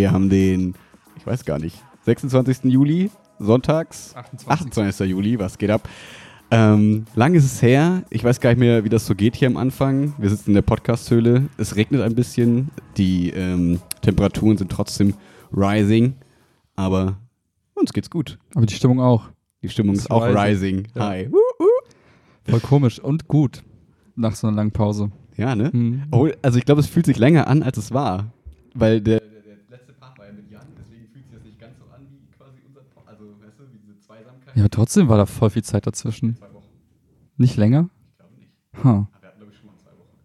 Wir haben den, ich weiß gar nicht, 26. Juli, sonntags, 28. 28. Juli, was geht ab? Ähm, lang ist es her. Ich weiß gar nicht mehr, wie das so geht hier am Anfang. Wir sitzen in der Podcast-Höhle. Es regnet ein bisschen. Die ähm, Temperaturen sind trotzdem rising. Aber uns geht's gut. Aber die Stimmung auch. Die Stimmung Ist ist auch rising. rising. Ja. Hi. Voll komisch und gut. Nach so einer langen Pause. Ja, ne? Mhm. Also ich glaube, es fühlt sich länger an, als es war. Weil der, der, der letzte Part war ja mit Jan, deswegen fühlt sich das nicht ganz so an wie quasi unser Pod. Also, weißt du, wie diese Zweisamkeit. Ja, aber trotzdem war da voll viel Zeit dazwischen. Zwei Wochen. Nicht länger? Ich glaube nicht. Ha. Aber wir hatten, glaube ich, schon mal zwei Wochen.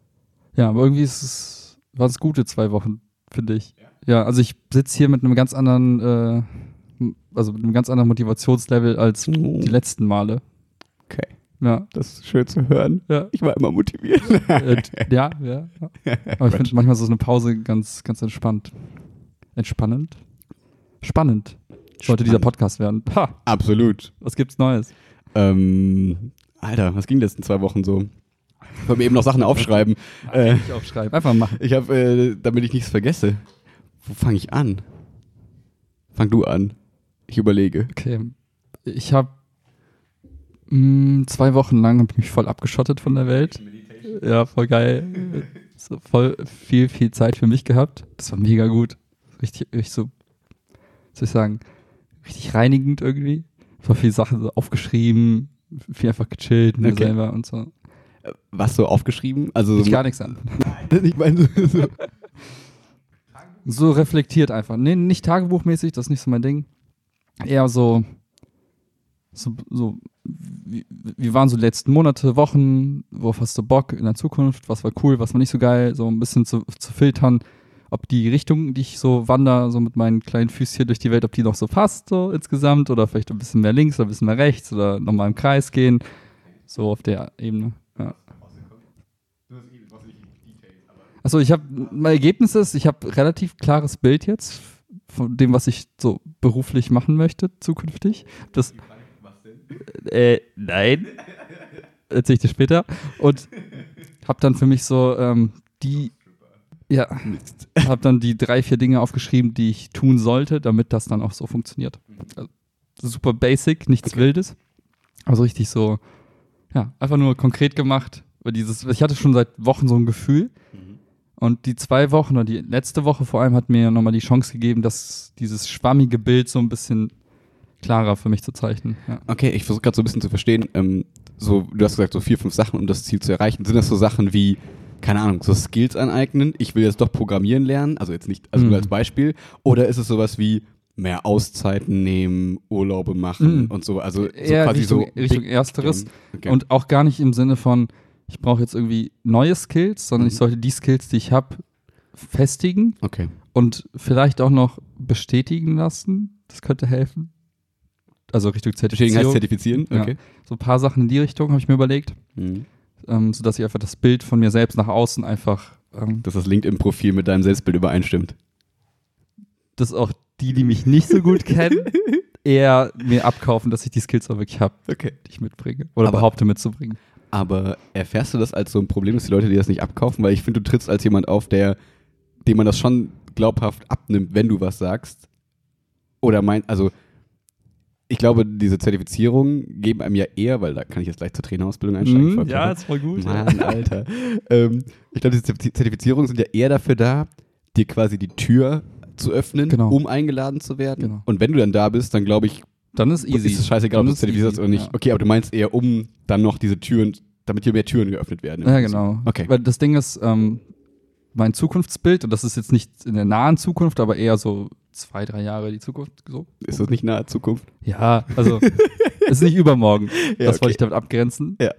Ja, aber irgendwie ist es, waren es gute zwei Wochen, finde ich. Ja, also ich sitze hier mit einem ganz anderen, äh, also mit einem ganz anderen Motivationslevel als Oh. die letzten Male. Okay. Ja. Das ist schön zu hören. Ja. Ich war immer motiviert. Äh, ja, ja. ja. Aber ich finde manchmal ist so eine Pause ganz, ganz entspannt. Entspannend? Spannend. Sollte dieser. Podcast werden. Ha, Absolut. was gibt's Neues? Ähm, Alter, was ging die letzten zwei Wochen so? Ich wollte mir eben noch Sachen aufschreiben. äh, Nicht aufschreiben. Einfach machen. ich habe, äh, damit ich nichts vergesse. Wo fange ich an? Fang du an. Ich überlege. Okay. Ich habe zwei Wochen lang hab ich mich voll abgeschottet von der Welt. Ja, voll geil. So voll viel, viel Zeit für mich gehabt. Das war mega gut. Richtig, richtig so, was soll ich sagen, richtig reinigend irgendwie. Voll viele Sachen so aufgeschrieben, viel einfach gechillt mir Okay. selber und so. Äh, Was so aufgeschrieben? Also Ich gar nichts an. ich meine, so, So reflektiert einfach. Nee, nicht tagebuchmäßig, das ist nicht so mein Ding. Eher so, so, so wie, wie waren so die letzten Monate, Wochen, worauf hast du Bock in der Zukunft, was war cool, was war nicht so geil, so ein bisschen zu, zu filtern, ob die Richtung, die ich so wandere, so mit meinen kleinen Füßchen durch die Welt, ob die noch so passt, so insgesamt, oder vielleicht ein bisschen mehr links oder ein bisschen mehr rechts oder nochmal im Kreis gehen. So auf der Ebene. Ja. Achso, ich habe, mein Ergebnis ist, ich habe relativ klares Bild jetzt von dem, was ich so beruflich machen möchte zukünftig. Das, äh, nein, erzähl ich dir später. Und habe dann für mich so ähm, die, ja, habe dann die drei, vier Dinge aufgeschrieben, die ich tun sollte, damit das dann auch so funktioniert. Also, super basic, nichts Wildes. Also richtig so, ja, einfach nur konkret gemacht. Dieses, ich hatte schon seit Wochen so ein Gefühl. Und die zwei Wochen oder die letzte Woche vor allem hat mir nochmal die Chance gegeben, dass dieses schwammige Bild so ein bisschen klarer für mich zu zeichnen. Ja. okay, ich versuche gerade so ein bisschen zu verstehen. Ähm, so, du hast gesagt, so vier, fünf Sachen, um das Ziel zu erreichen. Sind das so Sachen wie, keine Ahnung, so Skills aneignen? Ich will jetzt doch programmieren lernen, also jetzt nicht, also nur Mhm. als Beispiel. Oder ist es sowas wie mehr Auszeiten nehmen, Urlaube machen Mhm. und so? Also so Eher quasi Richtung, so Richtung Ersteres. Okay. Und auch gar nicht im Sinne von, ich brauche jetzt irgendwie neue Skills, sondern ich Mhm. sollte die Skills, die ich habe, festigen okay. und vielleicht auch noch bestätigen lassen. Das könnte helfen. Also Richtung Bestätigen heißt Zertifizierung. zertifizieren? Ja. Okay. So ein paar Sachen in die Richtung habe ich mir überlegt, Mhm. Ähm, sodass ich einfach das Bild von mir selbst nach außen einfach ähm, Dass das LinkedIn-Profil mit deinem Selbstbild übereinstimmt. dass auch die, die mich nicht so gut kennen, eher mir abkaufen, dass ich die Skills auch wirklich habe, Okay. die ich mitbringe. Oder Aber- behaupte mitzubringen. Aber erfährst du das als so ein Problem, dass die Leute dir das nicht abkaufen? Weil ich finde, du trittst als jemand auf, der, dem man das schon glaubhaft abnimmt, wenn du was sagst. Oder mein, also ich glaube, diese Zertifizierungen geben einem ja eher, weil da kann ich jetzt gleich zur Trainerausbildung einsteigen. clever. Mhm. ist voll gut. Mann, Alter. ähm, ich glaube, diese Zertif- Zertifizierungen sind ja eher dafür da, dir quasi die Tür zu öffnen, Genau. um eingeladen zu werden. Genau. Und wenn du dann da bist, dann glaube ich, Dann ist easy. ist es scheißegal, ob Dann du ist zertifiziert hast easy, oder nicht. ja. Okay, aber du meinst eher, um dann noch diese Türen, damit hier mehr Türen geöffnet werden. Ja, genau. Okay. Weil das Ding ist, ähm, mein Zukunftsbild, und das ist jetzt nicht in der nahen Zukunft, aber eher so zwei, drei Jahre die Zukunft. So. Ist das nicht nahe Zukunft? Ja, also ist nicht übermorgen. Ja, das okay. wollte ich damit abgrenzen. Ja.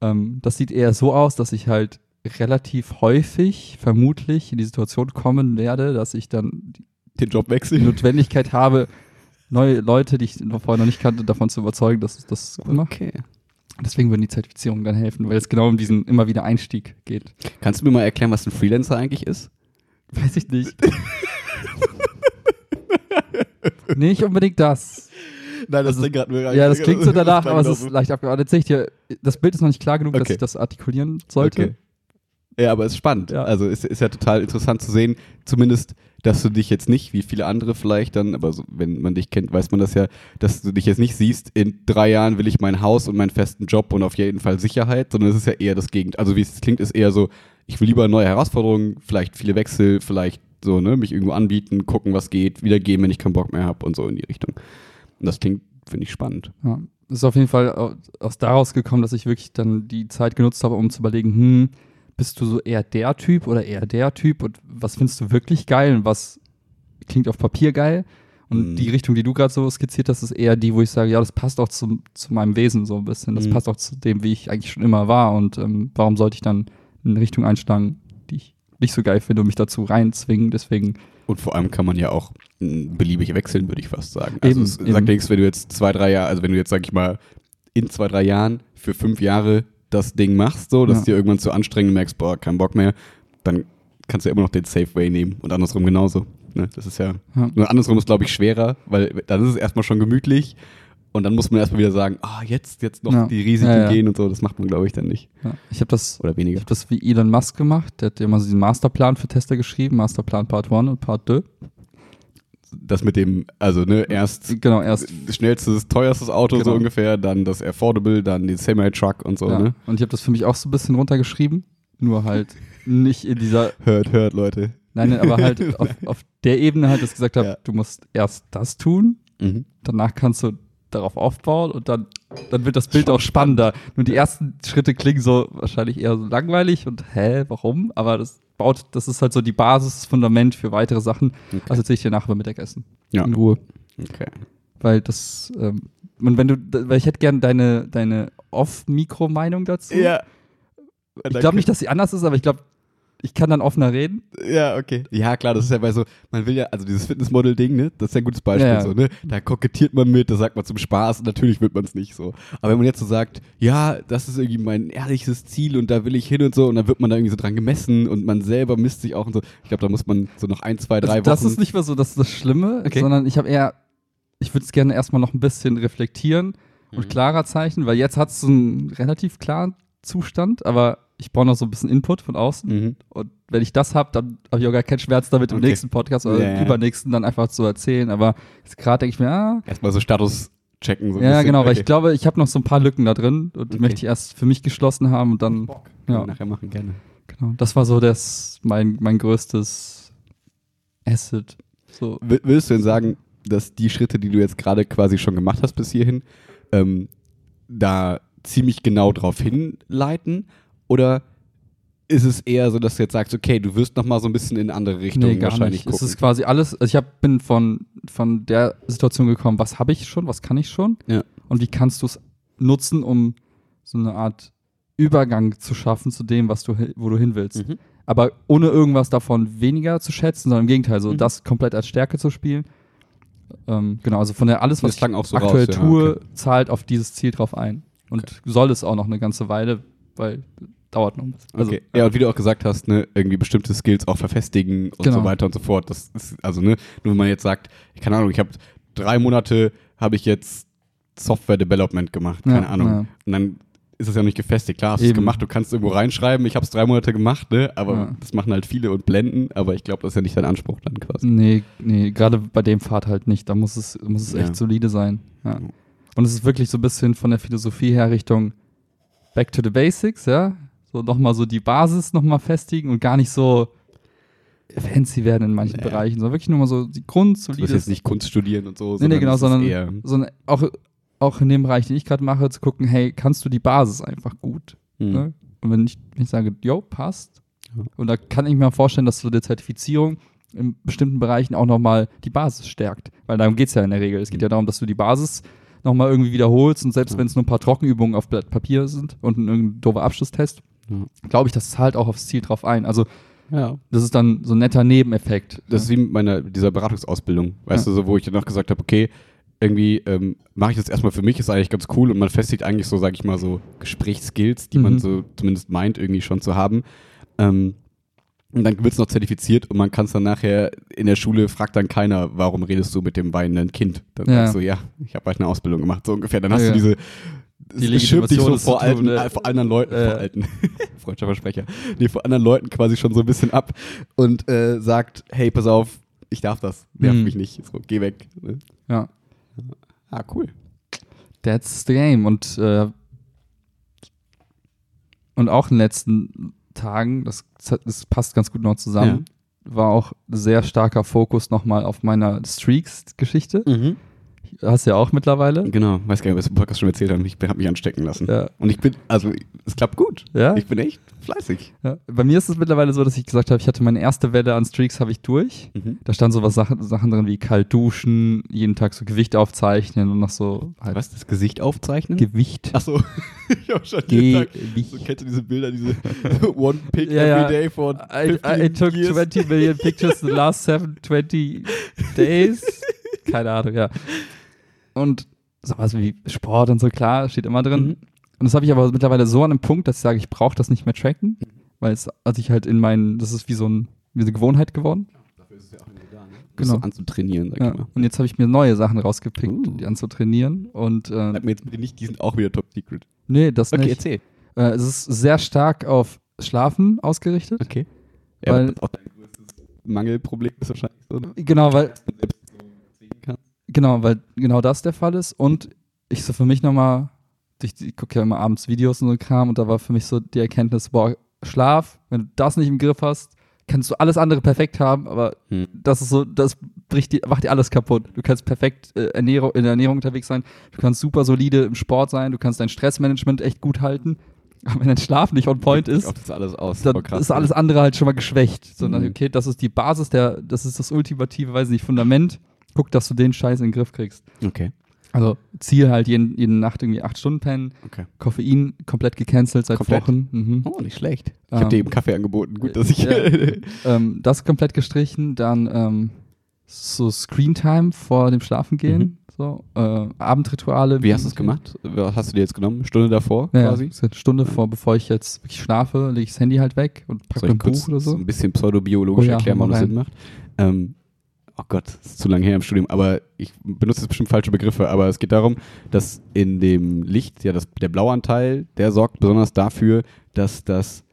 Ähm, das sieht eher so aus, dass ich halt relativ häufig vermutlich in die Situation kommen werde, dass ich dann Den Job die wechseln? Notwendigkeit habe, neue Leute, die ich vorher noch nicht kannte, davon zu überzeugen, dass es das gut macht. Okay. Deswegen würden die Zertifizierungen dann helfen, weil es genau um diesen immer wieder Einstieg geht. Kannst du mir mal erklären, was ein Freelancer eigentlich ist? Weiß ich nicht. nicht unbedingt das. Nein, Also, Ding gerade mir Ja, das klingt so danach, aber es ist leicht abgeordnet. Ich dir, das Bild ist noch nicht klar genug, dass Okay. ich das artikulieren sollte. Okay. Ja, aber es ist spannend. Ja. Also es ist ja total interessant zu sehen, zumindest, dass du dich jetzt nicht, wie viele andere vielleicht dann, aber so, wenn man dich kennt, weiß man das ja, dass du dich jetzt nicht siehst, in drei Jahren will ich mein Haus und meinen festen Job und auf jeden Fall Sicherheit, sondern es ist ja eher das Gegenteil. Also wie es klingt, ist eher so, ich will lieber neue Herausforderungen, vielleicht viele Wechsel, vielleicht so, ne, mich irgendwo anbieten, gucken, was geht, wieder gehen, wenn ich keinen Bock mehr habe und so in die Richtung. Und das klingt, finde ich, spannend. Ja. Es ist auf jeden Fall au- aus daraus gekommen, dass ich wirklich dann die Zeit genutzt habe, um zu überlegen, hm, bist du so eher der Typ oder eher der Typ und was findest du wirklich geil und was klingt auf Papier geil? Und Mhm. die Richtung, die du gerade so skizziert hast, ist eher die, wo ich sage, ja, das passt auch zum, zu meinem Wesen so ein bisschen. Das Mhm. passt auch zu dem, wie ich eigentlich schon immer war. Und ähm, warum sollte ich dann in eine Richtung einschlagen, nicht so geil finde und mich dazu reinzwingen? Deswegen, Und vor allem kann man ja auch mh, beliebig wechseln, würde ich fast sagen. Also Eben, es eben. sagt nichts, wenn du jetzt zwei, drei Jahre, also wenn du jetzt, sag ich mal, in zwei, drei Jahren für fünf Jahre das Ding machst, so, dass Ja. dir irgendwann zu anstrengend merkst, boah, kein Bock mehr, dann kannst du ja immer noch den Safe Way nehmen und andersrum genauso. Ne? Das ist ja, Ja. nur andersrum ist, glaube ich, schwerer, weil dann ist es erstmal schon gemütlich und dann muss man erstmal wieder sagen, ah, jetzt, jetzt noch Ja. die Risiken Ja, ja. gehen und so, das macht man, glaube ich, dann nicht. ich habe das Oder Ich weniger. habe das wie Elon Musk gemacht. Der hat immer so diesen Masterplan für Tester geschrieben. Masterplan Part 1 und Part 2. Das mit dem, also ne, erst Genau, erst. schnellstes, teuerstes Auto so Genau. ungefähr, dann das Affordable, dann den Semi-Truck und so, ja. ne? Und ich habe das für mich auch so ein bisschen runtergeschrieben. Nur halt nicht in dieser. Hört, hört, Leute. Nein, nein, aber halt auf, auf der Ebene halt, dass ich gesagt habe, du musst erst das tun, Mhm. danach kannst du darauf aufbauen und dann, dann wird das Bild auch spannender. Nur die ersten Schritte klingen so wahrscheinlich eher so langweilig und hä, warum? Aber das baut, das ist halt so die Basis, das Fundament für weitere Sachen. Okay. Also erzähle ich dir nachher beim Mittagessen. Ja. In Ruhe. Okay. Weil das, ähm, und wenn du, weil ich hätte gern deine, deine Off-Mikro-Meinung dazu. Ich glaube nicht, dass sie anders ist, aber ich glaube, ich kann dann offener reden. Ja, okay. Ja, klar, das ist ja bei so, man will ja, also dieses Fitnessmodel-Ding, ne, das ist ja ein gutes Beispiel, Ja, so, ne, da kokettiert man mit, das sagt man zum Spaß, natürlich wird man es nicht so. Aber wenn man jetzt so sagt, ja, das ist irgendwie mein ehrliches Ziel und da will ich hin und so, und dann wird man da irgendwie so dran gemessen und man selber misst sich auch und so. Ich glaube, da muss man so noch ein, zwei, drei Also das Wochen. ist nicht mehr so das, ist das Schlimme, Okay. sondern ich habe eher, ich würde es gerne erstmal noch ein bisschen reflektieren und Mhm. klarer zeichnen, weil jetzt hat es einen relativ klaren Zustand, aber ich brauche noch so ein bisschen Input von außen. Mhm. Und wenn ich das habe, dann habe ich auch gar keinen Schmerz damit, im Okay. nächsten Podcast oder im übernächsten dann einfach zu erzählen. Aber gerade denke ich mir, ah, Erstmal so Status checken. So ja, bisschen. genau, weil Okay. ich glaube, ich habe noch so ein paar Lücken da drin und die Okay. möchte ich erst für mich geschlossen haben und dann, Können ja, nachher machen, gerne. genau. Das war so das, mein, mein größtes Asset. So, W- Würdest du denn sagen, dass die Schritte, die du jetzt gerade quasi schon gemacht hast bis hierhin, ähm, da ziemlich genau drauf hinleiten? Oder ist es eher so, dass du jetzt sagst, okay, du wirst noch mal so ein bisschen in andere Richtung nee, wahrscheinlich nicht. gucken? Es ist quasi alles, also ich hab, bin von, von der Situation gekommen, was habe ich schon, was kann ich schon Ja. und wie kannst du es nutzen, um so eine Art Übergang zu schaffen zu dem, was du, wo du hin willst. Mhm. aber ohne irgendwas davon weniger zu schätzen, sondern im Gegenteil, so Mhm. das komplett als Stärke zu spielen. Ähm, genau, also von der alles, was auch so aktuell raus, ja, tue, okay. zahlt auf dieses Ziel drauf ein. Und Okay. soll es auch noch eine ganze Weile, weil dauert noch ein bisschen. Also, okay. Ja, und wie du auch gesagt hast, ne, irgendwie bestimmte Skills auch verfestigen und Genau. so weiter und so fort. Das ist, also, ne, nur wenn man jetzt sagt, keine Ahnung, ich habe drei Monate, habe ich jetzt Software Development gemacht, keine Ja, Ahnung. ja. Und dann ist es ja nicht gefestigt. Klar, hast du es gemacht, du kannst irgendwo reinschreiben, ich habe es drei Monate gemacht, ne, aber Ja. das machen halt viele und blenden, aber ich glaube, das ist ja nicht dein Anspruch dann quasi. Nee, nee, gerade bei dem Pfad halt nicht. Da muss es, muss es Ja. echt solide sein. Ja. Ja. Und es ist wirklich so ein bisschen von der Philosophie her Richtung Back to the Basics, ja. So nochmal so die Basis nochmal festigen und gar nicht so fancy werden in manchen Ja. Bereichen, sondern wirklich nur mal so die Grund, Du jetzt nicht Kunst studieren und so, Nee, nee, genau, sondern- sondern auch, auch in dem Bereich, den ich gerade mache, zu gucken, hey, kannst du die Basis einfach gut? hm. Ne? Und wenn ich, wenn ich sage, jo, passt, Ja. und da kann ich mir vorstellen, dass so eine Zertifizierung in bestimmten Bereichen auch nochmal die Basis stärkt. Weil darum geht es ja in der Regel. Es geht ja darum, dass du die Basis nochmal irgendwie wiederholst und selbst Ja. wenn es nur ein paar Trockenübungen auf Blatt Papier sind und ein irgendein doofer Abschlusstest, Ja. glaube ich, das zahlt auch aufs Ziel drauf ein. Also ja. das ist dann so ein netter Nebeneffekt. Das ist wie mit meiner, dieser Beratungsausbildung, weißt du, so, wo ich dann noch gesagt habe, okay, irgendwie ähm, mache ich das erstmal für mich, ist eigentlich ganz cool und man festigt eigentlich so, sage ich mal, so Gesprächsskills, die man Mhm. so zumindest meint, irgendwie schon zu haben. Ähm, und dann wird es noch zertifiziert und man kann es dann nachher in der Schule, fragt dann keiner, warum redest du mit dem weinenden Kind? Dann Ja. sagst du, ja, ich habe halt eine Ausbildung gemacht, so ungefähr. Dann hast Ja. du diese die es schirmt dich so vor, zu tun, alten, äh, vor anderen Leuten, äh. vor alten, freudscher Versprecher, nee, vor anderen Leuten quasi schon so ein bisschen ab und äh, sagt, hey, pass auf, ich darf das, nerv Mhm. mich nicht, so, geh weg. Ne? Ja. Ah, cool. That's the game. Und, äh, und auch in den letzten Tagen, das, das passt ganz gut noch zusammen, war auch sehr starker Fokus nochmal auf meiner Streaks-Geschichte. Mhm. Hast du ja auch mittlerweile. Genau, weiß gar nicht, was ich im Podcast schon erzählt habe, ich habe mich anstecken lassen. Ja. Und ich bin, also, es klappt gut. Ja? Ich bin echt fleißig. ja. Bei mir ist es mittlerweile so, dass ich gesagt habe, ich hatte meine erste Welle an Streaks, habe ich durch. Mhm. Da stand so was Sachen, Sachen drin wie kalt duschen, jeden Tag so Gewicht aufzeichnen und noch so halt Was, das Gesicht aufzeichnen? Gewicht. Achso, ich habe schon jeden Tag, so, kennst du diese Bilder, diese One Pick Ja, every day for I, 15 I, I took years. 20 million pictures in the last 720 days. Keine Ahnung, ja. Und sowas wie Sport und so, klar, steht immer drin. Mhm. Und das habe ich aber mittlerweile so an einem Punkt, dass ich sage, ich brauche das nicht mehr tracken, Mhm. weil es, als ich halt in meinen, das ist wie so, ein, wie eine Gewohnheit geworden. Dafür ist es ja auch irgendwie da, ne? Genau. So anzutrainieren, sag Ja. ich mal. Und jetzt habe ich mir neue Sachen rausgepickt, Uh. die anzutrainieren. Und äh, Sag mir jetzt bitte nicht, die sind auch wieder top secret. nee, das Okay, nicht. erzähl. Äh, es ist sehr stark auf Schlafen ausgerichtet. Okay. Ja, Weil- aber das ist auch dein größtes Mangelproblem ist wahrscheinlich so, ne? Genau, weil Dass man selbst so sehen kann. Genau, weil genau das der Fall ist. Und ich so für mich nochmal, ich, ich gucke ja immer abends Videos und so Kram und da war für mich so die Erkenntnis, boah, Schlaf, wenn du das nicht im Griff hast, kannst du alles andere perfekt haben, aber Hm. das ist so, das bricht dir, macht dir alles kaputt. Du kannst perfekt äh, Ernährung, in der Ernährung unterwegs sein, du kannst super solide im Sport sein, du kannst dein Stressmanagement echt gut halten. Aber wenn dein Schlaf nicht on point ist, das alles aus. dann Voll krass, ist alles andere halt schon mal geschwächt. So, Mhm. okay, das ist die Basis, der, das ist das ultimative, weiß nicht, Fundament. Guck, dass du den Scheiß in den Griff kriegst. Okay. Also Ziel halt jeden, jede Nacht irgendwie acht Stunden pennen, Okay. Koffein komplett gecancelt seit Komplett? Wochen. Mhm. Oh, nicht schlecht. Ich Ähm, habe dir eben Kaffee angeboten. Gut, dass ich. ja. ähm, das komplett gestrichen, dann ähm, so Screentime vor dem Schlafengehen, Mhm. so äh, Abendrituale. Wie hast du es gemacht? Was hast du dir jetzt genommen? Stunde davor Ja, quasi? quasi? eine Stunde vor, bevor ich jetzt wirklich schlafe, lege ich das Handy halt weg und packe ein Buch oder so. ein bisschen pseudobiologisch Oh ja, erklären, warum das Sinn macht? Ähm, oh Gott, das ist zu lange her im Studium, aber ich benutze jetzt bestimmt falsche Begriffe, aber es geht darum, dass in dem Licht, ja, das, der Blauanteil, der sorgt besonders dafür, dass das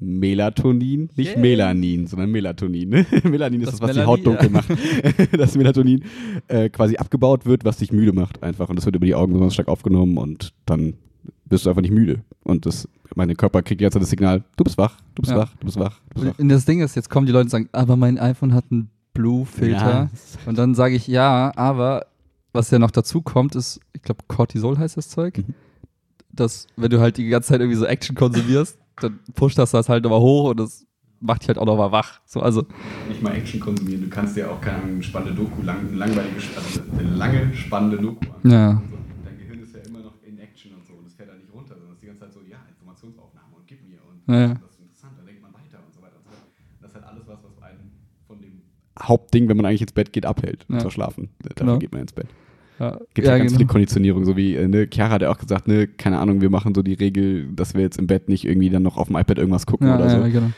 Melatonin, nicht Yay. Melanin, sondern Melatonin. Ne? Melanin ist Das das, was die Melanin, Haut dunkel ja. macht. das Melatonin äh, quasi abgebaut wird, was dich müde macht einfach. Und das wird über die Augen besonders stark aufgenommen und dann bist du einfach nicht müde. Und das, mein Körper kriegt jetzt das Signal, du bist wach, du bist Ja. wach, du bist wach, du bist wach. Und das Ding ist, jetzt kommen die Leute und sagen, aber mein iPhone hat einen Blue-Filter. Ja. Und dann sage ich, ja, aber was ja noch dazu kommt, ist, ich glaube, Cortisol heißt das Zeug. Mhm. Dass, wenn du halt die ganze Zeit irgendwie so Action konsumierst, dann pusht das das halt nochmal hoch und das macht dich halt auch nochmal wach. So, also, nicht mal Action konsumieren. Du kannst dir auch keine spannende Doku, lang, langweilige, also eine lange spannende Doku angucken. Ja. So. Dein Gehirn ist ja immer noch in Action und so und es fährt da nicht runter, sondern es ist die ganze Zeit so, ja, Informationsaufnahme und gib mir und Ja, ja. das ist interessant, dann denkt man weiter und so weiter und so fort. Das ist halt alles was, was einen von dem Hauptding, wenn man eigentlich ins Bett geht, abhält, Ja. zu schlafen. Dafür Genau. geht man ins Bett. ja, Gibt ja, ja ganz genau. viele Konditionierungen, so wie, äh, ne, Chiara hat ja auch gesagt, ne, keine Ahnung, wir machen so die Regel, dass wir jetzt im Bett nicht irgendwie dann noch auf dem iPad irgendwas gucken ja, oder so ja, genau.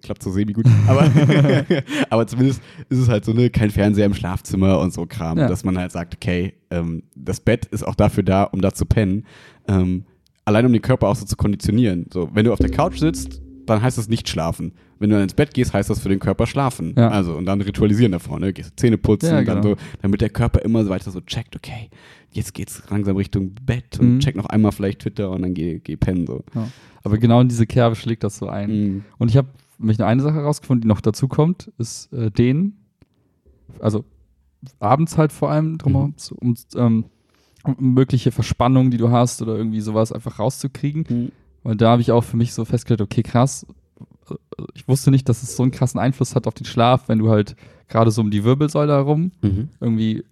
klappt so semi gut. Aber, aber zumindest ist es halt so, ne, kein Fernseher im Schlafzimmer und so Kram, dass man halt sagt, okay, ähm, das Bett ist auch dafür da, um da zu pennen. Ähm, allein um den Körper auch so zu konditionieren. So, wenn du auf der Couch sitzt, dann heißt das nicht schlafen. Wenn du dann ins Bett gehst, heißt das für den Körper schlafen. Ja. Also, und dann ritualisieren davor, ne? Gehst Zähne putzen, Ja, dann genau. so, damit der Körper immer so weiter so checkt, okay, jetzt geht's langsam Richtung Bett und Mhm. check noch einmal vielleicht Twitter und dann geh, geh pennen, so. Ja. Aber genau in diese Kerbe schlägt das so ein. Mhm. Und ich habe mich eine Sache herausgefunden, die noch dazu kommt, ist äh, den, also abends halt vor allem drum, Mhm. so, um, ähm, mögliche Verspannungen, die du hast oder irgendwie sowas einfach rauszukriegen. Mhm. Und da habe ich auch für mich so festgestellt, okay, krass, ich wusste nicht, dass es so einen krassen Einfluss hat auf den Schlaf, wenn du halt gerade so um die Wirbelsäule herum Mhm. irgendwie,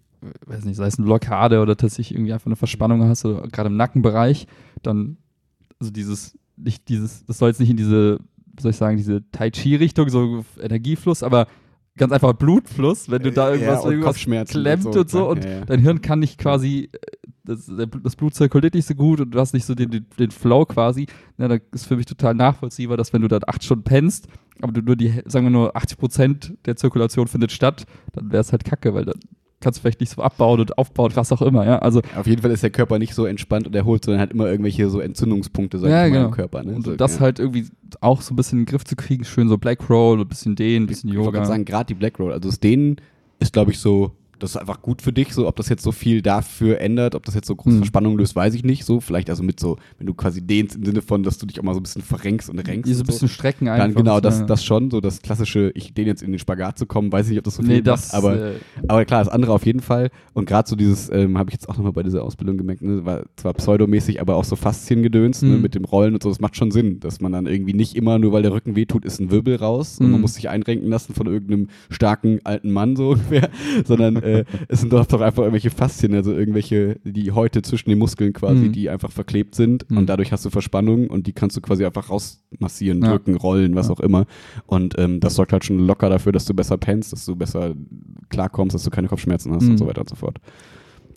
weiß nicht, sei es eine Blockade oder tatsächlich irgendwie einfach eine Verspannung hast oder gerade im Nackenbereich, dann, also dieses, nicht dieses, das soll jetzt nicht in diese, soll ich sagen, diese Tai Chi-Richtung, so Energiefluss, aber ganz einfach Blutfluss, wenn du da irgendwas, ja, und irgendwas klemmt und so, und ja, ja. dein Hirn kann nicht quasi, äh, das, das Blut zirkuliert nicht so gut und du hast nicht so den, den, den Flow quasi. Na, da ist für mich total nachvollziehbar, dass wenn du dann acht Stunden pennst, aber du nur die, sagen wir nur 80 Prozent der Zirkulation findet statt, dann wäre es halt kacke, weil dann kannst du vielleicht nicht so abbauen und aufbauen, was auch immer, ja. Also Auf jeden Fall ist der Körper nicht so entspannt und erholt, sondern hat immer irgendwelche so Entzündungspunkte, sag Ja, ich mal, genau. im Körper. Ne? und so, das ja. halt irgendwie auch so ein bisschen in den Griff zu kriegen, schön so Black Roll, ein bisschen den, ein bisschen Ich wollte Yoga. gerade sagen, gerade die Black Roll, also das Dehnen ist, glaube ich, so, das ist einfach gut für dich, so, ob das jetzt so viel dafür ändert, ob das jetzt so große Mhm. Verspannung löst, weiß ich nicht, so, vielleicht also mit so, wenn du quasi dehnst im Sinne von, dass du dich auch mal so ein bisschen verrenkst und renkst Die so ein bisschen strecken einfach. Dann genau, das, ja. das schon, so das klassische, ich den jetzt in den Spagat zu kommen, weiß ich nicht, ob das so viel Nee, macht, das, aber äh, aber klar, das andere auf jeden Fall. Und gerade so dieses, ähm, habe ich jetzt auch nochmal bei dieser Ausbildung gemerkt, ne, war zwar pseudomäßig, aber auch so Fasziengedöns ne, Mhm. mit dem Rollen und so, das macht schon Sinn, dass man dann irgendwie nicht immer, nur weil der Rücken wehtut, ist ein Wirbel raus und man Mhm. muss sich einrenken lassen von irgendeinem starken alten Mann so ungefähr, sondern äh, es sind doch, doch einfach irgendwelche Faszien, also irgendwelche, die Häute zwischen den Muskeln quasi, Mhm. die einfach verklebt sind Mhm. und dadurch hast du Verspannung und die kannst du quasi einfach rausmassieren, Ja. drücken, rollen, was Ja. auch immer. Und ähm, das sorgt halt schon locker dafür, dass du besser pennst, dass du besser klarkommst, dass du keine Kopfschmerzen hast Mhm. und so weiter und so fort.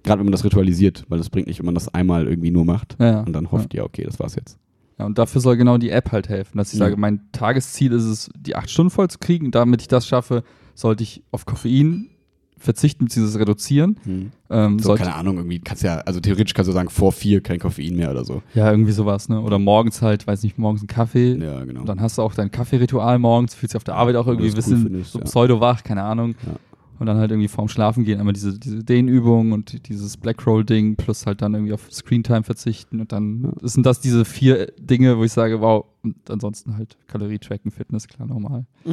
Gerade wenn man das ritualisiert, weil das bringt nicht, wenn man das einmal irgendwie nur macht ja, und dann hofft, ja, okay, das war's jetzt. Ja, und dafür soll genau die App halt helfen, dass ich Ja. sage, mein Tagesziel ist es, die acht Stunden voll zu kriegen. Damit ich das schaffe, sollte ich auf Koffein verzichten bzw. reduzieren. Ähm, So, keine Ahnung, irgendwie kannst ja, also theoretisch kannst du sagen, vor vier kein Koffein mehr oder so. ja, irgendwie sowas, ne? Oder morgens halt, weiß nicht, morgens einen Kaffee. Ja, genau. Und dann hast du auch dein Kaffeeritual morgens, fühlst dich auf der Arbeit auch irgendwie ein das cool bisschen findest, so ja. pseudo-wach, keine Ahnung. Ja. Und dann halt irgendwie vorm Schlafen gehen, einmal diese, diese Dehnübung und dieses Blackroll-Ding plus halt dann irgendwie auf Screentime verzichten und dann Ja. sind das diese vier Dinge, wo ich sage, wow, und ansonsten halt Kalorie-Tracken, Fitness, klar, normal.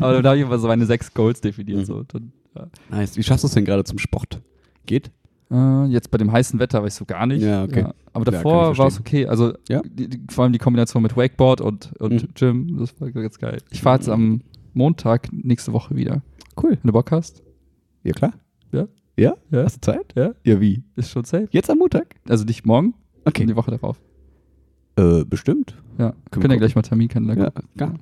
Aber da habe ich immer so meine sechs Goals definiert. Mhm. So. Dann, ja. Nice. Wie schaffst du es denn gerade zum Sport? Geht? Äh, jetzt bei dem heißen Wetter weiß ich so gar nicht. Ja, okay. Aber Ja, davor kann ich war es okay. Also die, die, vor allem die Kombination mit Wakeboard und, und Mhm. Gym, das war ganz geil. Ich fahre jetzt am Montag nächste Woche wieder. Cool. Wenn du Bock hast, Ja, klar. Ja. Ja? Ja. Hast du Zeit? Ja. Ja, wie? ist schon safe. Jetzt am Montag? Also nicht morgen, Okay. die Woche darauf. Äh, bestimmt. Ja, Können können wir ja gleich mal Terminkalender Ja, gucken. klar.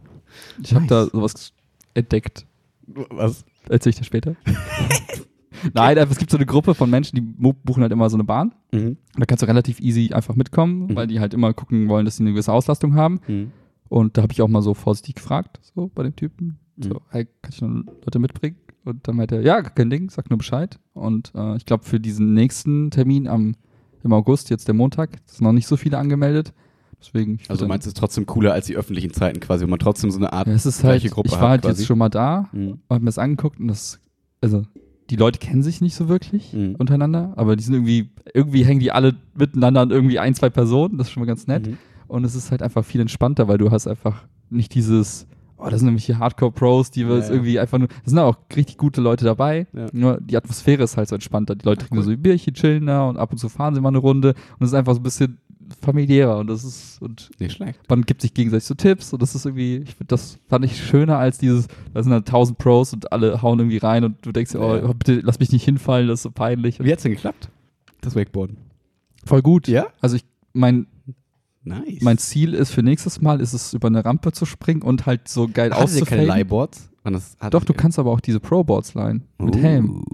Ich habe Nice. da sowas entdeckt. Was? Erzähl ich dir später. Nein, es gibt so eine Gruppe von Menschen, die buchen halt immer so eine Bahn. Mhm. Da kannst du relativ easy einfach mitkommen, Mhm. weil die halt immer gucken wollen, dass sie eine gewisse Auslastung haben. Mhm. Und da habe ich auch mal so vorsichtig gefragt, so bei dem Typen. Mhm. So, hey, kann ich noch Leute mitbringen? Und dann meinte er, ja, kein Ding, sag nur Bescheid. Und äh, ich glaube, für diesen nächsten Termin am, im August, jetzt der Montag, sind noch nicht so viele angemeldet. Deswegen. ich Also meinst du es ist trotzdem cooler als die öffentlichen Zeiten quasi, wo man trotzdem so eine Art ja, es ist halt, gleiche Gruppe ich hat war halt quasi? jetzt schon mal da, Mhm. hab mir das angeguckt und das, also die Leute kennen sich nicht so wirklich Mhm. untereinander, aber die sind irgendwie, irgendwie hängen die alle miteinander an irgendwie ein, zwei Personen, das ist schon mal ganz nett. Mhm. Und es ist halt einfach viel entspannter, weil du hast einfach nicht dieses, oh, das sind nämlich hier Hardcore-Pros, die wir Ja, ja. irgendwie einfach nur, es sind auch richtig gute Leute dabei, Ja. nur die Atmosphäre ist halt so entspannter. Die Leute trinken cool. so ein Bierchen, chillen da und ab und zu fahren sie mal eine Runde und es ist einfach so ein bisschen familiärer und das ist, und Nicht schlecht. man gibt sich gegenseitig so Tipps und das ist irgendwie, ich find, das fand ich schöner als dieses, da sind halt tausend Pros und alle hauen irgendwie rein und du denkst dir, oh, Ja. bitte lass mich nicht hinfallen, das ist so peinlich. Wie hat's denn geklappt? Das Wakeboarden. voll gut. Ja? Also ich, mein, Nice. mein Ziel ist für nächstes Mal, ist es über eine Rampe zu springen und halt so geil Hattet ihr keine. Leihboards? Das Doch, du kannst aber auch diese Pro-Boards leihen. Mit Uh, Helm.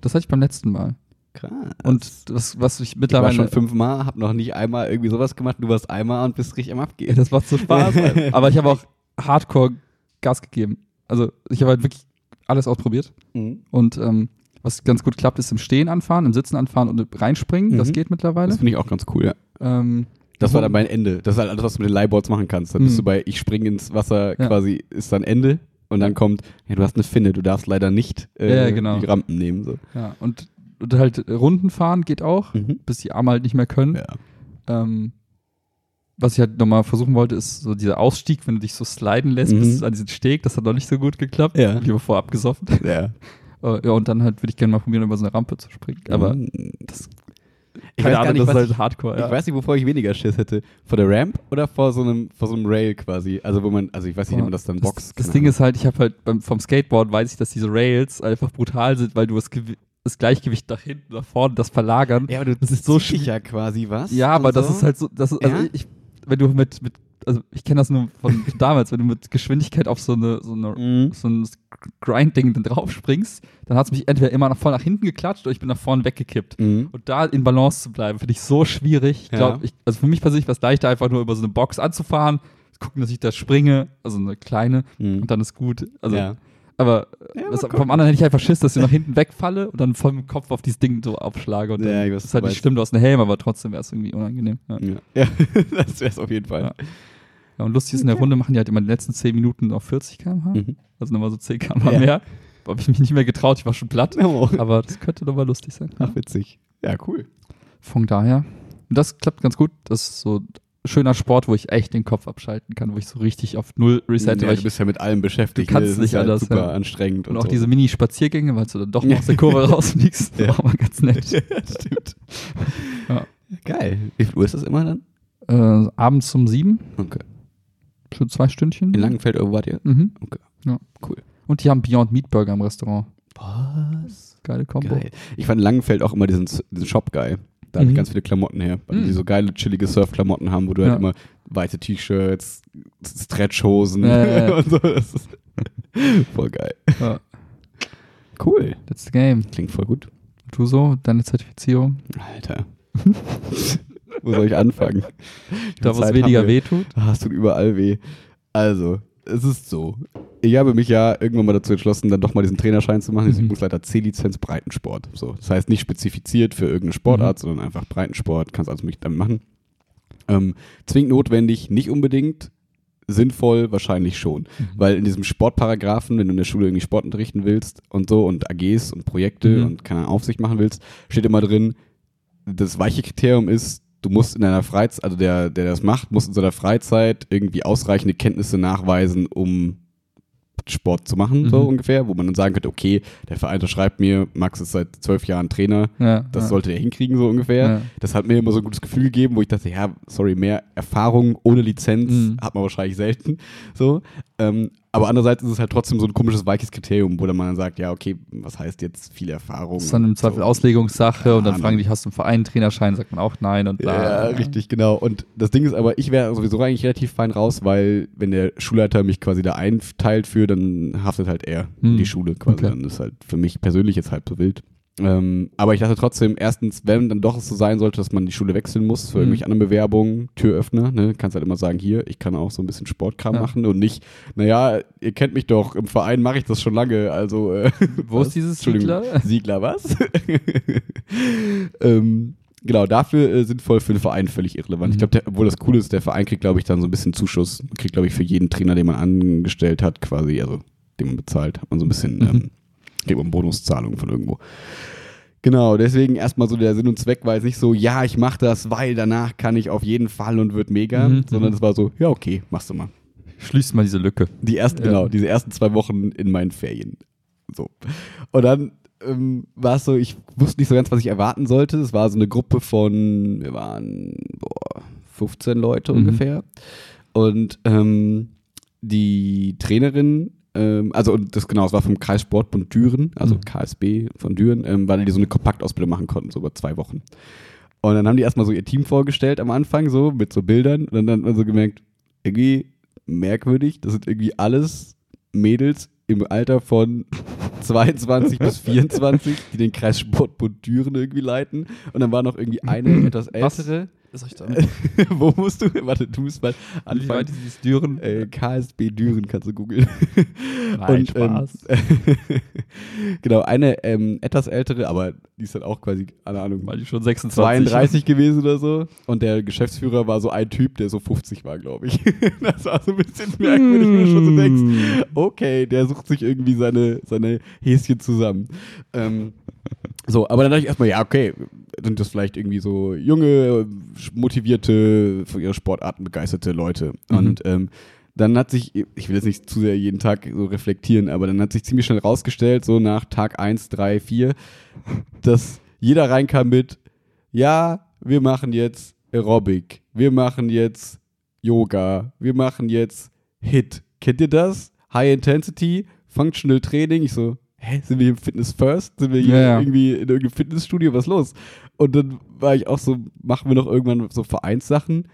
Das hatte ich beim letzten Mal. Krass. Und das, was ich ich war mittlerweile. schon fünfmal, hab noch nicht einmal irgendwie sowas gemacht. Du warst einmal und bist richtig am Abgehen. das macht so Spaß. Aber ich habe auch Hardcore Gas gegeben. Also ich habe halt wirklich alles ausprobiert. Mhm. Und ähm, was ganz gut klappt, ist im Stehen anfahren, im Sitzen anfahren und reinspringen. Das Mhm. geht mittlerweile. Das finde ich auch ganz cool, ja. Ähm, Das war dann mein Ende. Das ist halt alles, was du mit den Leihboards machen kannst. Dann bist du bei, ich springe ins Wasser, Ja. quasi ist dann Ende. Und dann kommt, ja, du hast eine Finne, du darfst leider nicht äh, Ja, genau. die Rampen nehmen. So. ja, und, und halt Runden fahren geht auch, Mhm. bis die Arme halt nicht mehr können. Ja. Ähm, was ich halt nochmal versuchen wollte, ist so dieser Ausstieg, wenn du dich so sliden lässt Mhm. bis an diesen Steg. Das hat noch nicht so gut geklappt. Ja. Ich habe vorher abgesoffen. ja. Äh, ja, und dann halt würde ich gerne mal probieren, über so eine Rampe zu springen. Aber Mhm. das, ich keine weiß Ahnung, nicht, das ist halt ich, Hardcore. ich Ja. weiß nicht, wovor ich weniger Schiss hätte. Vor der Ramp oder vor so einem, vor so einem Rail quasi. Also wo man, also ich weiß nicht, wie man das dann das, boxt. das keine Ding ist halt, ich habe halt beim, vom Skateboard weiß ich, dass diese Rails einfach brutal sind, weil du das, das Gleichgewicht nach hinten, nach vorne, das Verlagern. Ja, aber du, das ist so ja quasi was. Ja, aber und das so. ist halt so, das ist, also Ja? ich, wenn du mit, mit also ich kenne das nur von damals, wenn du mit Geschwindigkeit auf so eine, so eine Mhm. so ein Grind-Ding dann drauf springst, dann hat es mich entweder immer nach vorne nach hinten geklatscht oder ich bin nach vorne weggekippt. Mhm. Und da in Balance zu bleiben, finde ich so schwierig. Ich Ja. glaube, ich, also für mich persönlich war es leichter, einfach nur über so eine Box anzufahren, gucken, dass ich da springe, also eine kleine, Mhm. und dann ist gut. Also ja. Aber Ja, gucken. vom anderen hätte ich einfach Schiss, dass ich nach hinten wegfalle und dann voll mit dem Kopf auf dieses Ding so aufschlage. Und dann, Ja, ich weiß, das ist halt nicht schlimm, du hast einen Helm, aber trotzdem wäre es irgendwie unangenehm. Ja. Ja, das wäre es auf jeden Fall. Ja. Und lustig ist, in der Runde machen die halt immer die letzten 10 Minuten auf 40 km/h. Mhm. Also nochmal so 10 km/h mehr. Habe ich mich nicht mehr getraut, ich war schon platt. Oh. Aber das könnte doch mal lustig sein. Ach, witzig. Ja, cool. Von daher, das klappt ganz gut. Das ist so schöner Sport, wo ich echt den Kopf abschalten kann, wo ich so richtig auf Null resette. Ja, weil du ich, bist ja mit allem beschäftigt. Du kannst ne? Nicht ist halt super ja. anstrengend. und auch so. diese Mini-Spaziergänge, weil du dann doch noch aus der Kurve rausfliegst. Ja. Auch mal ganz nett. ja, stimmt. Ja. Geil. Wie viel Uhr ist das immer dann? Äh, abends um sieben Okay. für zwei Stündchen. In Langenfeld irgendwo wart ihr? Mhm. Okay. Ja. Cool. Und die haben Beyond Meat Burger im Restaurant. Was? Geile Kombo. Geil. Ich fand in Langenfeld auch immer diesen, diesen Shop geil. Da hatte Mhm. ich ganz viele Klamotten her, weil Mhm. die so geile, chillige Surf-Klamotten haben, wo du halt Ja. immer weite T-Shirts, Stretchhosen Ja, ja, und so. Das ist voll geil. Cool. That's the game. Klingt voll gut. Du so, deine Zertifizierung? Alter. wo soll ich anfangen? Da, wo es weniger wir. wehtut? Ah, es tut überall weh. Also, es ist so. Ich habe mich ja irgendwann mal dazu entschlossen, dann doch mal diesen Trainerschein zu machen, Mhm. Übungsleiter C-Lizenz Breitensport. So, das heißt nicht spezifiziert für irgendeine Sportart, Mhm. sondern einfach Breitensport, kannst also mich damit machen. Ähm, zwingend notwendig, nicht unbedingt. Sinnvoll, wahrscheinlich schon. Mhm. Weil in diesem Sportparagraphen, wenn du in der Schule irgendwie Sport unterrichten willst und so und AGs und Projekte Mhm. und keine Aufsicht machen willst, steht immer drin, das weiche Kriterium ist, du musst in deiner Freizeit, also der, der das macht, muss in seiner Freizeit irgendwie ausreichende Kenntnisse nachweisen, um Sport zu machen, so Mhm. ungefähr, wo man dann sagen könnte, okay, der Verein schreibt mir, Max ist seit zwölf Jahren Trainer, Ja, das ja. sollte der hinkriegen, so ungefähr. Ja. Das hat mir immer so ein gutes Gefühl gegeben, wo ich dachte, ja, sorry, mehr Erfahrung ohne Lizenz Mhm. hat man wahrscheinlich selten. So. Ähm, aber andererseits ist es halt trotzdem so ein komisches, weiches Kriterium, wo dann man dann sagt, ja, okay, was heißt jetzt viel Erfahrung? Das ist dann im Zweifel so. Auslegungssache und dann fragen die, hast du einen Verein, Trainerschein? Sagt man auch nein und bla. Ja, richtig, genau. Und das Ding ist aber, ich wäre sowieso eigentlich relativ fein raus, weil wenn der Schulleiter mich quasi da einteilt für, dann haftet halt er Hm. die Schule quasi. Okay. Dann ist halt für mich persönlich jetzt halb so wild. Ähm, aber ich dachte trotzdem, erstens, wenn dann doch es so sein sollte, dass man die Schule wechseln muss für Hm. irgendwelche anderen Bewerbungen, Türöffner, ne, kannst halt immer sagen, hier, ich kann auch so ein bisschen Sportkram Ja. machen und nicht, naja, ihr kennt mich doch, im Verein mache ich das schon lange, also äh, Wo was? ist dieses Siegler? Siegler, was? ähm, genau, dafür äh, sinnvoll für den Verein völlig irrelevant. Ich Mhm. glaube, obwohl das Coole ist, der Verein kriegt, glaube ich, dann so ein bisschen Zuschuss. Kriegt, glaube ich, für jeden Trainer, den man angestellt hat, quasi, also den man bezahlt, hat man so ein bisschen, Mhm. ähm, kriegt man Bonuszahlungen von irgendwo. Genau, deswegen erstmal so der Sinn und Zweck war jetzt nicht so, ja, ich mache das, weil danach kann ich auf jeden Fall und wird mega, Mhm, sondern mhm. es war so, ja, okay, machst du mal. Schließt mal diese Lücke. Die ersten, Ja. genau, diese ersten zwei Wochen in meinen Ferien. So. Und dann ähm, war es so, ich wusste nicht so ganz, was ich erwarten sollte. Es war so eine Gruppe von, wir waren boah, 15 Leute Mhm. ungefähr. Und ähm, die Trainerin, ähm, also das genau, es war vom Kreissportbund Düren, also Mhm. KSB von Düren, ähm, weil die so eine Kompaktausbildung machen konnten, so über zwei Wochen. Und dann haben die erstmal so ihr Team vorgestellt am Anfang, so mit so Bildern. Und dann hat man so gemerkt, irgendwie merkwürdig, das sind irgendwie alles Mädels im Alter von 22 bis 24, die den Kreissportbund Düren irgendwie leiten. Und dann war noch irgendwie eine etwas Was? ältere. Soll ich da? Wo musst du? Warte, du musst mal Wie anfangen. weit ist dieses Düren? Äh, KSB Düren kannst du googeln. Nein, Und, Spaß. Ähm, genau, eine ähm, etwas ältere, aber die ist dann auch quasi, keine Ahnung, Weil die schon 26 32 gewesen oder so. Und der Geschäftsführer war so ein Typ, der so 50 war, glaube ich. das war so ein bisschen merkwürdig, wenn du schon so denkst, Hm. okay, der sucht sich irgendwie seine, seine Häschen zusammen. Ähm, so, aber dann dachte ich erstmal, ja, okay, sind das vielleicht irgendwie so junge, motivierte, für ihre Sportarten begeisterte Leute. Mhm. Und ähm, dann hat sich, ich will jetzt nicht zu sehr jeden Tag so reflektieren, aber dann hat sich ziemlich schnell rausgestellt, so nach Tag 1, 3, 4, dass jeder reinkam mit, ja, wir machen jetzt Aerobic, wir machen jetzt Yoga, wir machen jetzt Hit. Kennt ihr das? High Intensity, Functional Training. Ich so, hä, sind wir hier im Fitness First? Sind wir hier Ja, ja. irgendwie in irgendeinem Fitnessstudio? Was ist los? Und dann war ich auch so, machen wir noch irgendwann so Vereinssachen?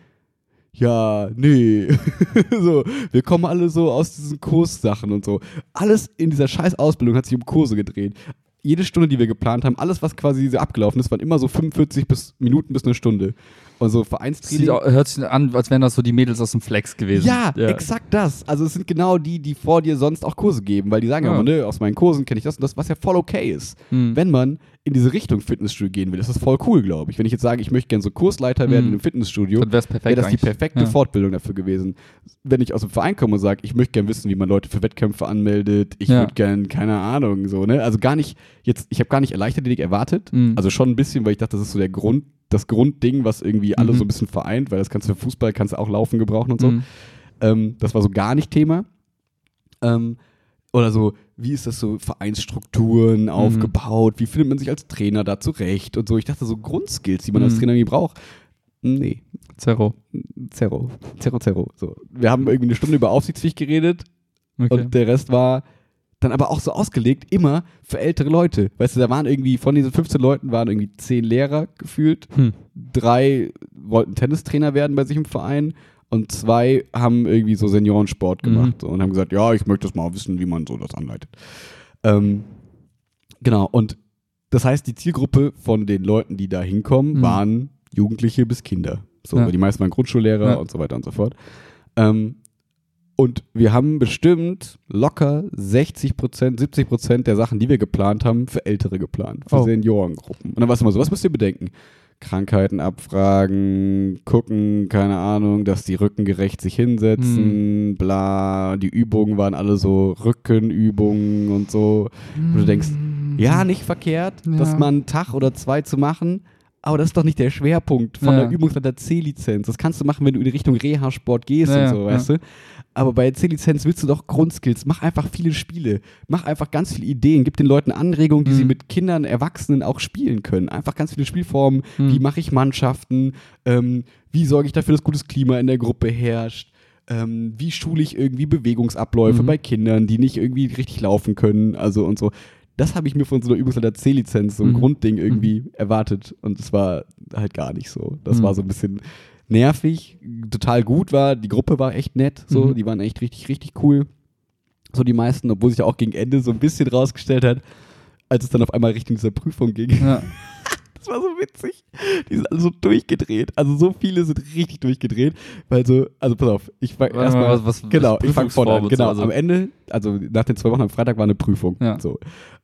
Ja, nee. so, wir kommen alle so aus diesen Kurssachen und so. Alles in dieser scheiß Ausbildung hat sich um Kurse gedreht. Jede Stunde, die wir geplant haben, alles, was quasi so abgelaufen ist, waren immer so 45 bis Minuten bis eine Stunde. Und so Vereinstraining. Sieht, au- hört sich an, als wären das so die Mädels aus dem Flex gewesen. Ja, exakt das. Also es sind genau die, die vor dir sonst auch Kurse geben, weil die sagen ja Ja. immer, ne, aus meinen Kursen kenne ich das und das, was ja voll okay ist. Hm. Wenn man in diese Richtung Fitnessstudio gehen will, ist das voll cool, glaube ich. Wenn ich jetzt sage, ich möchte gerne so Kursleiter werden Hm. in einem Fitnessstudio, Dann wäre das die perfekte Ja. Fortbildung dafür gewesen. Wenn ich aus dem Verein komme und sage, ich möchte gerne wissen, wie man Leute für Wettkämpfe anmeldet, ich Ja. würde gerne, keine Ahnung, so, ne? Also gar nicht, jetzt, ich habe gar nicht Erleichtertedig erwartet, Mhm. also schon ein bisschen, weil ich dachte, das ist so der Grund, das Grundding, was irgendwie alle Mhm. so ein bisschen vereint, weil das kannst du für Fußball, kannst du auch laufen gebrauchen und so. Mhm. Ähm, das war so gar nicht Thema. Ähm, oder so, wie ist das so, Mhm. Vereinsstrukturen aufgebaut, wie findet man sich als Trainer da zurecht und so. Ich dachte, so Grundskills, die man als Mhm. Trainer irgendwie braucht. Nee, Zerro. Zerro. Zerro, Zerro. So. Wir haben irgendwie eine Stunde über Aufsichtspflicht geredet Okay. und der Rest war dann aber auch so ausgelegt, immer für ältere Leute. Weißt du, da waren irgendwie, von diesen 15 Leuten waren irgendwie 10 Lehrer gefühlt Hm. drei wollten Tennistrainer werden bei sich im Verein und zwei haben irgendwie so Seniorensport Mhm. gemacht so, und haben gesagt, ja, ich möchte das mal wissen, wie man so das anleitet. Ähm, genau, und das heißt, die Zielgruppe von den Leuten, die da hinkommen, Mhm. waren Jugendliche bis Kinder. So, Ja. die meisten waren Grundschullehrer Ja. und so weiter und so fort. Ähm, und wir haben bestimmt locker 60 Prozent, 70 Prozent der Sachen, die wir geplant haben, für Ältere geplant, für Oh. Seniorengruppen. Und dann war es immer so, was müsst ihr bedenken? Krankheiten abfragen, gucken, keine Ahnung, dass die Rücken gerecht sich hinsetzen, Hm. bla. Die Übungen waren alle so Rückenübungen und so. Wo du denkst, ja, nicht verkehrt, Ja. das mal einen Tag oder zwei zu machen, aber das ist doch nicht der Schwerpunkt von Ja. der Übungsleiter C-Lizenz. Das kannst du machen, wenn du in Richtung Reha-Sport gehst Ja, und so, weißt du? Aber bei der C-Lizenz willst du doch Grundskills. Mach einfach viele Spiele. Mach einfach ganz viele Ideen. Gib den Leuten Anregungen, die Mhm. sie mit Kindern, Erwachsenen auch spielen können. Einfach ganz viele Spielformen. Mhm. Wie mache ich Mannschaften? Ähm, wie sorge ich dafür, dass gutes Klima in der Gruppe herrscht? Ähm, wie schule ich irgendwie Bewegungsabläufe Mhm. bei Kindern, die nicht irgendwie richtig laufen können? Also und so. Das habe ich mir von so einer Übungsleiter C-Lizenz, so ein Mhm. Grundding irgendwie erwartet. Und es war halt gar nicht so. Das Mhm. war so ein bisschen nervig. Total gut war. Die Gruppe war echt nett. So, Mhm. die waren echt richtig, richtig cool. So die meisten, obwohl sich auch gegen Ende so ein bisschen rausgestellt hat, als es dann auf einmal Richtung dieser Prüfung ging. Ja. Das war so witzig. Die sind alle so durchgedreht. Also so viele sind richtig durchgedreht. Weil so, also pass auf, ich fang erstmal. mal, was- was- genau, ich fange vorne an. Genau, also- am Ende, also nach den zwei Wochen am Freitag war eine Prüfung. Ja. So.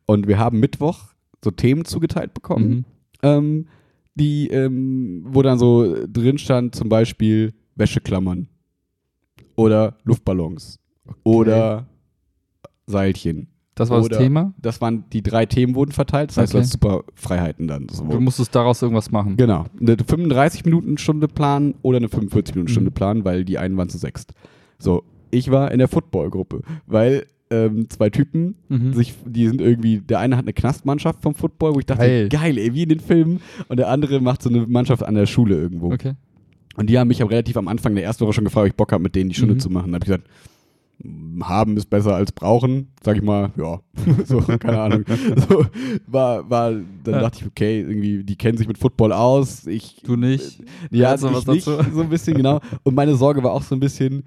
Und wir haben Mittwoch so Themen zugeteilt bekommen, Mhm. ähm, die, ähm, wo dann so drin stand, zum Beispiel Wäscheklammern oder Luftballons oder Seilchen. Das war Oder- das Thema. Das waren die drei Themen wurden verteilt. Das heißt, du Okay. hast super Freiheiten dann. So. Du musstest daraus irgendwas machen. Genau. Eine 35 Minuten Stunde planen oder eine 45 Minuten Stunde Mhm. planen, weil die einen waren zu sechst. So, ich war in der Football-Gruppe, weil ähm, zwei Typen Mhm. sich, die sind irgendwie, der eine hat eine Knastmannschaft vom Football, wo ich dachte, Geil. geil, ey, wie in den Filmen. Und der andere macht so eine Mannschaft an der Schule irgendwo. Okay. Und die haben mich aber relativ am Anfang der ersten Woche schon gefragt, ob ich Bock habe, mit denen die Stunde Mhm. zu machen. Da habe ich gesagt, "M, haben ist besser als brauchen, sag ich mal, ja, so, keine Ahnung. So, war, war, dann Ja. dachte ich, okay, irgendwie, die kennen sich mit Football aus, ich, Du nicht. ja, Also ich was nicht, dazu? so ein bisschen, genau. Und meine Sorge war auch so ein bisschen,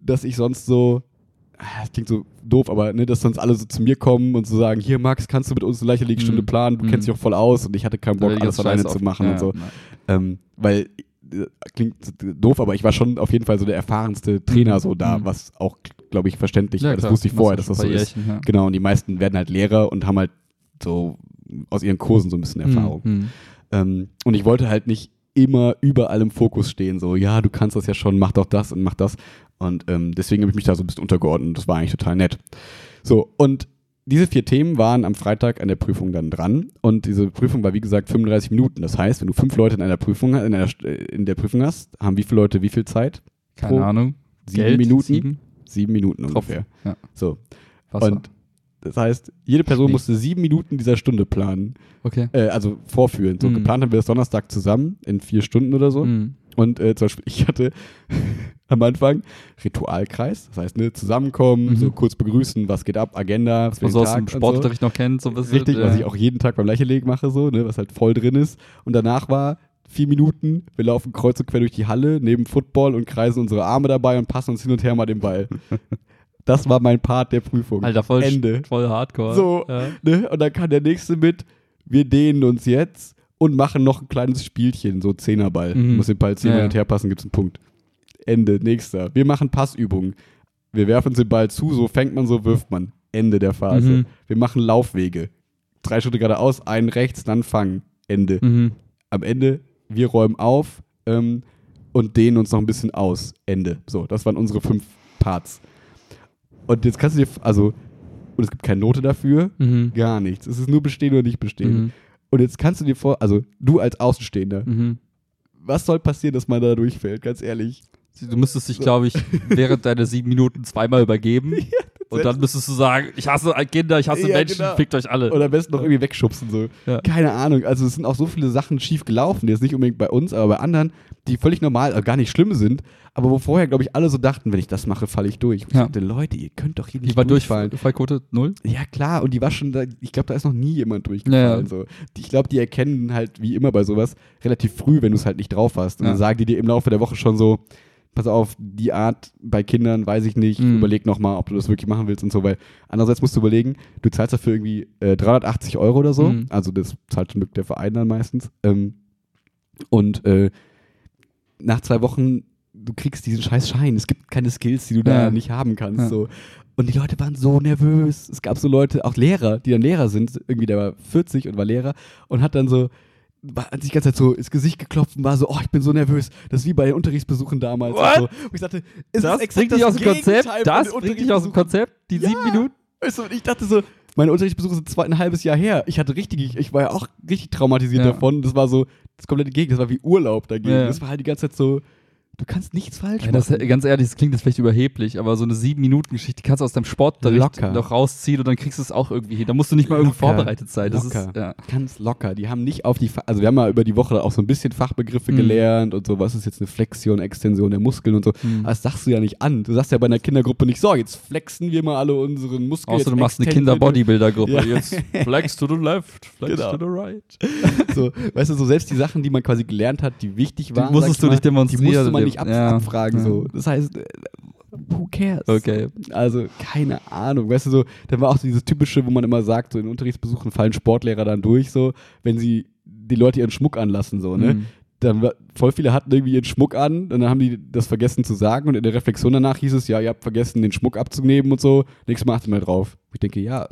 dass ich sonst so, das klingt so doof, aber ne, dass sonst alle so zu mir kommen und so sagen, hier Max, kannst du mit uns eine leichte Liegestunde Mhm. planen, du Mhm. kennst dich auch voll aus und ich hatte keinen Bock, die alles alleine zu machen ja, und so. Ähm, weil, äh, klingt doof, aber ich war schon auf jeden Fall so der erfahrenste Trainer Mhm. so da, Mhm. was auch, glaube ich, verständlich Ja, war. Das klar. wusste ich vorher, dass das so paar ist. Jährchen, ja. Genau, und die meisten werden halt Lehrer und haben halt so aus ihren Kursen so ein bisschen Erfahrung. Mhm. Ähm, und ich wollte halt nicht immer überall im Fokus stehen, so, ja, du kannst das ja schon, mach doch das und mach das. Und ähm, deswegen habe ich mich da so ein bisschen untergeordnet das war eigentlich total nett. So, und diese vier Themen waren am Freitag an der Prüfung dann dran. Und diese Prüfung war, wie gesagt, 35 Minuten. Das heißt, wenn du fünf Leute in einer Prüfung, in, einer, in der Prüfung hast, haben wie viele Leute wie viel Zeit? Keine Pro Ahnung. Sieben Geld, Minuten? Sieben. Sieben Minuten Tropfen. ungefähr. Ja. So. Wasser. Und das heißt, jede Person musste sieben Minuten dieser Stunde planen. okay. Äh, also vorführen. So Mhm. geplant haben wir das Donnerstag zusammen in vier Stunden oder so. Mhm. Und äh, zum Beispiel, ich hatte am Anfang Ritualkreis. Das heißt, ne, zusammenkommen, Mhm. so kurz begrüßen, was geht ab, Agenda, Was man so aus dem Sportunterricht noch kennt, so ein So. bisschen. Richtig, ja. was ich auch jeden Tag beim Leicheleg mache, so, ne, was halt voll drin ist. Und danach war vier Minuten, wir laufen kreuz und quer durch die Halle, neben Football und kreisen unsere Arme dabei und passen uns hin und her mal den Ball. Das war mein Part der Prüfung. Alter, voll, Ende. voll hardcore. So, Ja. ne? Und dann kann der nächste mit, wir dehnen uns jetzt und machen noch ein kleines Spielchen, so Zehnerball. Mhm. Muss den Ball zehnmal Ja, hinterher passen, gibt's einen Punkt. Ende, nächster. Wir machen Passübungen. Wir werfen uns den Ball zu, so fängt man, so wirft man. Ende der Phase. Mhm. Wir machen Laufwege. Drei Schritte geradeaus, einen rechts, dann fangen. Ende. Mhm. Am Ende, wir räumen auf ähm, und dehnen uns noch ein bisschen aus. Ende. So, das waren unsere fünf Parts. Und jetzt kannst du dir, also, und es gibt keine Note dafür, Mhm. gar nichts. Es ist nur bestehen oder nicht bestehen. Mhm. Und jetzt kannst du dir vor, also du als Außenstehender, Mhm. was soll passieren, dass man da durchfällt, ganz ehrlich? Du müsstest dich, glaube ich, während deiner sieben Minuten zweimal übergeben. und dann müsstest du sagen, ich hasse Kinder, ich hasse Ja, Menschen, genau. fickt euch alle. Oder am besten noch irgendwie wegschubsen, so. Ja. Keine Ahnung. Also es sind auch so viele Sachen schief gelaufen, jetzt nicht unbedingt bei uns, aber bei anderen, die völlig normal, äh, gar nicht schlimm sind, aber wo vorher, glaube ich, alle so dachten, wenn ich das mache, falle ich durch. Ich Ja. dachte, Leute, ihr könnt doch hier nicht Die war durchfallen. Durchfallquote null. Ja, klar, und die war schon da, ich glaube, da ist noch nie jemand durchgefallen. Ja. So. Die- Ich glaube, die erkennen halt, wie immer bei sowas, relativ früh, wenn du es halt nicht drauf hast. Und Ja. dann sagen die dir im Laufe der Woche schon so, pass auf, die Art bei Kindern weiß ich nicht, Mhm. überleg nochmal, ob du das wirklich machen willst und so, weil andererseits musst du überlegen, du zahlst dafür irgendwie äh, 380 Euro oder so, Mhm. also das zahlt zum Glück der Verein dann meistens. Ähm, und äh, nach zwei Wochen, du kriegst diesen scheiß Schein. Es gibt keine Skills, die du da Ja. nicht haben kannst. Ja. So. Und die Leute waren so nervös. Es gab so Leute, auch Lehrer, die dann Lehrer sind. Irgendwie, der war 40 und war Lehrer und hat dann so, hat sich die ganze Zeit so ins Gesicht geklopft und war so, oh, ich bin so nervös. Das ist wie bei den Unterrichtsbesuchen damals. What? Und so. Und ich dachte, es Das ist exakt bringt dich aus dem Konzept. Das bringt dich aus dem. Konzept. Die Ja. sieben Minuten. Und ich dachte so, meine Unterrichtsbesuche sind zwei, ein halbes Jahr her. Ich hatte richtig, ich war ja auch richtig traumatisiert Ja. davon. Das war so das komplette Gegenteil. Das war wie Urlaub dagegen. Ja. Das war halt die ganze Zeit so, du kannst nichts falsch das, machen. ganz ehrlich, das klingt jetzt vielleicht überheblich, aber so eine sieben Minuten Geschichte die kannst du aus deinem Sportunterricht noch rausziehen und dann kriegst du es auch irgendwie hin. Da musst du nicht mal irgendwie vorbereitet sein. Das Locker. ist ja. Ganz locker. Die haben nicht auf die, Fa also wir haben mal über die Woche auch so ein bisschen Fachbegriffe Mhm. gelernt und so, was ist jetzt eine Flexion, Extension der Muskeln und so. Mhm. Aber das sagst du ja nicht an. Du sagst ja bei einer Kindergruppe nicht, so, jetzt flexen wir mal alle unseren Muskeln. Außer du machst eine Kinder-Bodybuilder-Gruppe. Ja. Jetzt flex to the left, flex Genau. to the right. So, weißt du, so selbst die Sachen, die man quasi gelernt hat, die wichtig Die waren, musstest sag ich du mal, nicht demonstrieren. Die musste man nicht ab Ja. abfragen. So. Das heißt, äh, who cares? Okay. Also, keine Ahnung. Weißt du, so, dann war auch so dieses typische, wo man immer sagt, so in Unterrichtsbesuchen fallen Sportlehrer dann durch, so, wenn sie die Leute ihren Schmuck anlassen, so, ne? Mhm. Dann voll viele hatten irgendwie ihren Schmuck an und dann haben die das vergessen zu sagen und in der Reflexion danach hieß es, ja, ihr habt vergessen, den Schmuck abzunehmen und so. Nächstes Mal achtet mal drauf. Ich denke, ja,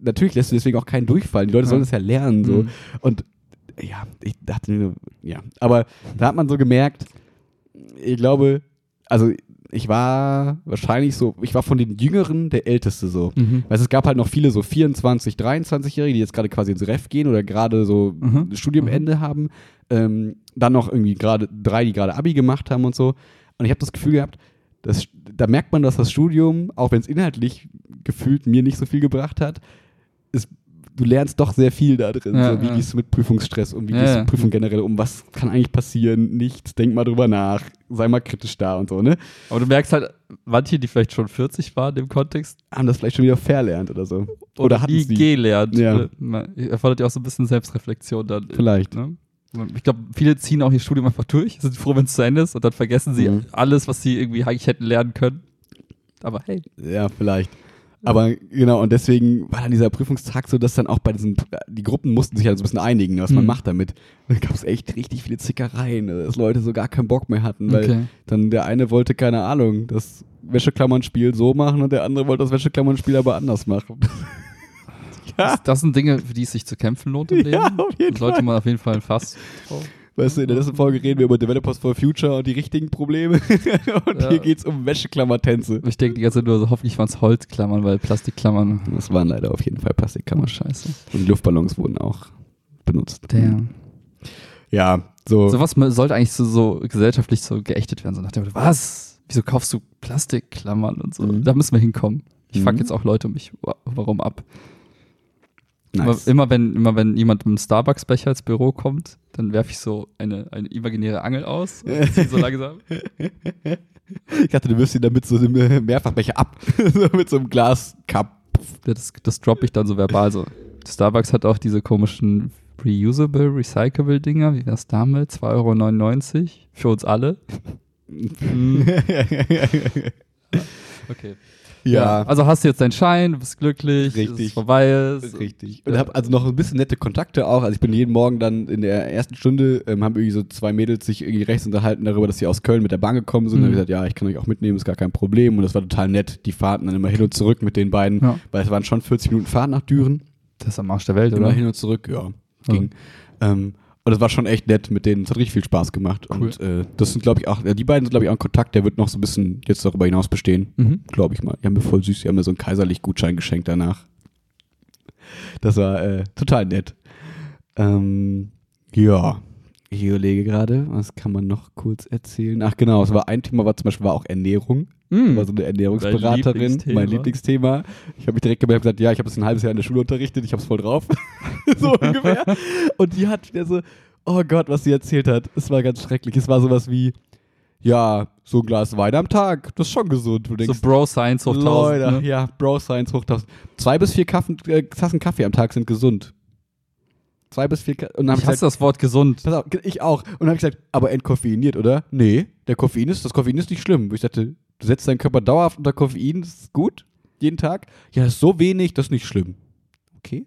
natürlich lässt du deswegen auch keinen durchfallen. Die Leute sollen das ja lernen, so. Mhm. Und ja, ich dachte mir, ja. Aber da hat man so gemerkt, ich glaube, also ich war wahrscheinlich so, ich war von den Jüngeren der Älteste so. Mhm. Weißt, es gab halt noch viele so 24, 23-Jährige, die jetzt gerade quasi ins Ref gehen oder gerade so Mhm. Studiumende haben. Ähm, dann noch irgendwie gerade drei, die gerade Abi gemacht haben und so. Und ich habe das Gefühl gehabt, dass, da merkt man, dass das Studium, auch wenn es inhaltlich gefühlt mir nicht so viel gebracht hat, du lernst doch sehr viel da drin. Ja, so, wie ja. gehst du mit Prüfungsstress um, wie Ja, gehst du mit Prüfung generell um, was kann eigentlich passieren, nichts, denk mal drüber nach, sei mal kritisch da und so, ne? Aber du merkst halt, manche, die vielleicht schon 40 waren im Kontext, Haben das vielleicht schon wieder verlernt oder so. Oder, hatten sie. gelernt. Ja. Man- Erfordert ja auch so ein bisschen Selbstreflexion dann. Vielleicht. Ne? Ich glaube, viele ziehen auch ihr Studium einfach durch, sind froh, wenn es zu Ende ist und dann vergessen sie Mhm. alles, was sie irgendwie eigentlich hätten lernen können. Aber hey. Ja, vielleicht. Aber genau, und deswegen war dann dieser Prüfungstag so, dass dann auch bei diesen, die Gruppen mussten sich halt so ein bisschen einigen, was man Mhm. macht damit. Da gab es echt richtig viele Zickereien, dass Leute so gar keinen Bock mehr hatten, weil Okay. dann der eine wollte, keine Ahnung, das Wäscheklammernspiel so machen und der andere wollte das Wäscheklammernspiel aber anders machen. ja, Das, das sind Dinge, für die es sich zu kämpfen lohnt im Leben. Ja, auf jeden Das sollte man auf jeden Fall ein Fass. Weißt du, in der nächsten Folge reden wir über Developers for Future und die richtigen Probleme. und Ja. hier geht's um Wäscheklammertänze. Ich denke die ganze Zeit nur, so, hoffentlich waren es Holzklammern, weil Plastikklammern. Das waren leider auf jeden Fall Oh, Plastikklammern. scheiße. Und Luftballons wurden auch benutzt. Damn. Ja, so. Sowas sollte eigentlich so, so gesellschaftlich so geächtet werden. So nach dem Motto, was? Wieso kaufst du Plastikklammern und so? Mhm. Da müssen wir hinkommen. Ich fuck Mhm. jetzt auch Leute um mich wa- warum ab. Nice. Immer, immer, wenn, immer wenn jemand mit einem Starbucks-Becher ins Büro kommt, dann werfe ich so eine, eine imaginäre Angel aus und ziehe so langsam. Ich dachte, du wirst ihn damit so einem äh, Mehrfachbecher ab. so mit so einem Glascup. Das, das droppe ich dann so verbal. So. Starbucks hat auch diese komischen reusable, recyclable Dinger. Wie wär's damit? 2,99 Euro für uns alle. Okay. Ja. Also hast du jetzt deinen Schein, du bist glücklich, Richtig. es ist vorbei ist. Richtig. Und habe also noch ein bisschen nette Kontakte auch. Also ich bin jeden Morgen dann in der ersten Stunde, ähm, haben irgendwie so zwei Mädels sich irgendwie rechts unterhalten darüber, dass sie aus Köln mit der Bahn gekommen sind. Und Mhm. habe gesagt, ja, ich kann euch auch mitnehmen, ist gar kein Problem. Und das war total nett. Die Fahrten dann immer hin und zurück mit den beiden, Ja. weil es waren schon 40 Minuten Fahrt nach Düren. Das ist am Arsch der Welt, Immer oder? hin und zurück, ja, ging. Ähm, und das war schon echt nett mit denen. Es hat richtig viel Spaß gemacht. Cool. Und äh, das sind, glaube ich, auch, die beiden sind, glaube ich, auch ein Kontakt, der wird noch so ein bisschen jetzt darüber hinaus bestehen. Mhm. Glaube ich mal. Die haben mir voll süß, die haben mir so einen kaiserlich Gutschein geschenkt danach. Das war äh, total nett. Ähm, ja, ich überlege gerade, was kann man noch kurz erzählen? Ach genau, es war ein Thema, war zum Beispiel war auch Ernährung. Mhm. war so eine Ernährungsberaterin, Lieblingsthema. mein Lieblingsthema. Ich habe mich direkt gemerkt und gesagt, ja, ich habe das ein halbes Jahr in der Schule unterrichtet, ich habe es voll drauf. so ungefähr. Und die hat wieder so, oh Gott, was sie erzählt hat. Es war ganz schrecklich. Es war sowas wie, ja, so ein Glas Wein am Tag, das ist schon gesund. Du So denkst, Bro Science hoch 1000. Leute, Ne? ja, Bro Science hoch 1000. Zwei bis vier Kaffen, äh, Tassen Kaffee am Tag sind gesund. Zwei bis vier Ka Und dann Ich hasse das Wort gesund. pass auf, ich auch. Und dann habe ich gesagt, aber entkoffeiniert, oder? Nee, der Koffein ist, das Koffein ist nicht schlimm. Wo ich dachte, du setzt deinen Körper dauerhaft unter Koffein, das ist gut, jeden Tag. Ja, das ist so wenig, das ist nicht schlimm. Okay.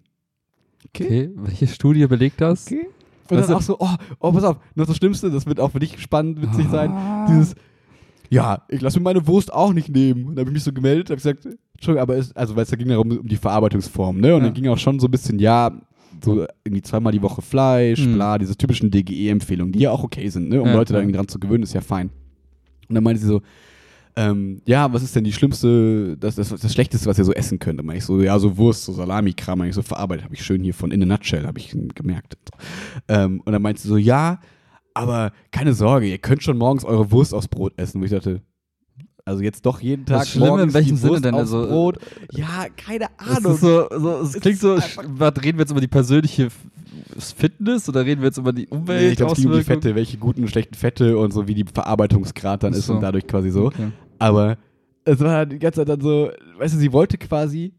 Okay. Okay, welche Studie belegt das? Okay. Und Weißt dann du- auch so, oh, oh, pass auf, noch das Schlimmste, das wird auch für dich spannend, witzig sein. Ah. Dieses, ja, ich lasse mir meine Wurst auch nicht nehmen. Und dann habe ich mich so gemeldet, habe gesagt, Entschuldigung, aber es, also weil es da ging darum, um die Verarbeitungsform, ne? Und Ja. dann ging auch schon so ein bisschen, ja, so irgendwie zweimal die Woche Fleisch, Mhm. bla, diese typischen DGE-Empfehlungen, die ja auch okay sind, ne? Um Ja, Leute da ja. irgendwie dran zu gewöhnen, ist ja fein. Und dann meinte sie so, ähm, ja, was ist denn die schlimmste, das, das, das Schlechteste, was ihr so essen könnt? Meinte ich so, ja, so Wurst, so Salami-Kram, ich so verarbeitet, habe ich schön hier von In a Nutshell, habe ich gemerkt. Ähm, und dann meinte sie so, ja, aber keine Sorge, ihr könnt schon morgens eure Wurst aufs Brot essen. Wo ich dachte, also jetzt doch jeden Tag Das Schlimme, in welchem die Sinne Wurst denn? Also, Brot. Ja, keine Ahnung. ist so, so, es Es klingt so, was, reden wir jetzt über die persönliche Fitness oder reden wir jetzt über die Umwelt? Nee, ich glaube, es ging um die Fette, welche guten und schlechten Fette und so, wie die Verarbeitungsgrad dann ist so. und dadurch quasi so. Okay. Aber es war die ganze Zeit dann so, weißt du, sie wollte quasi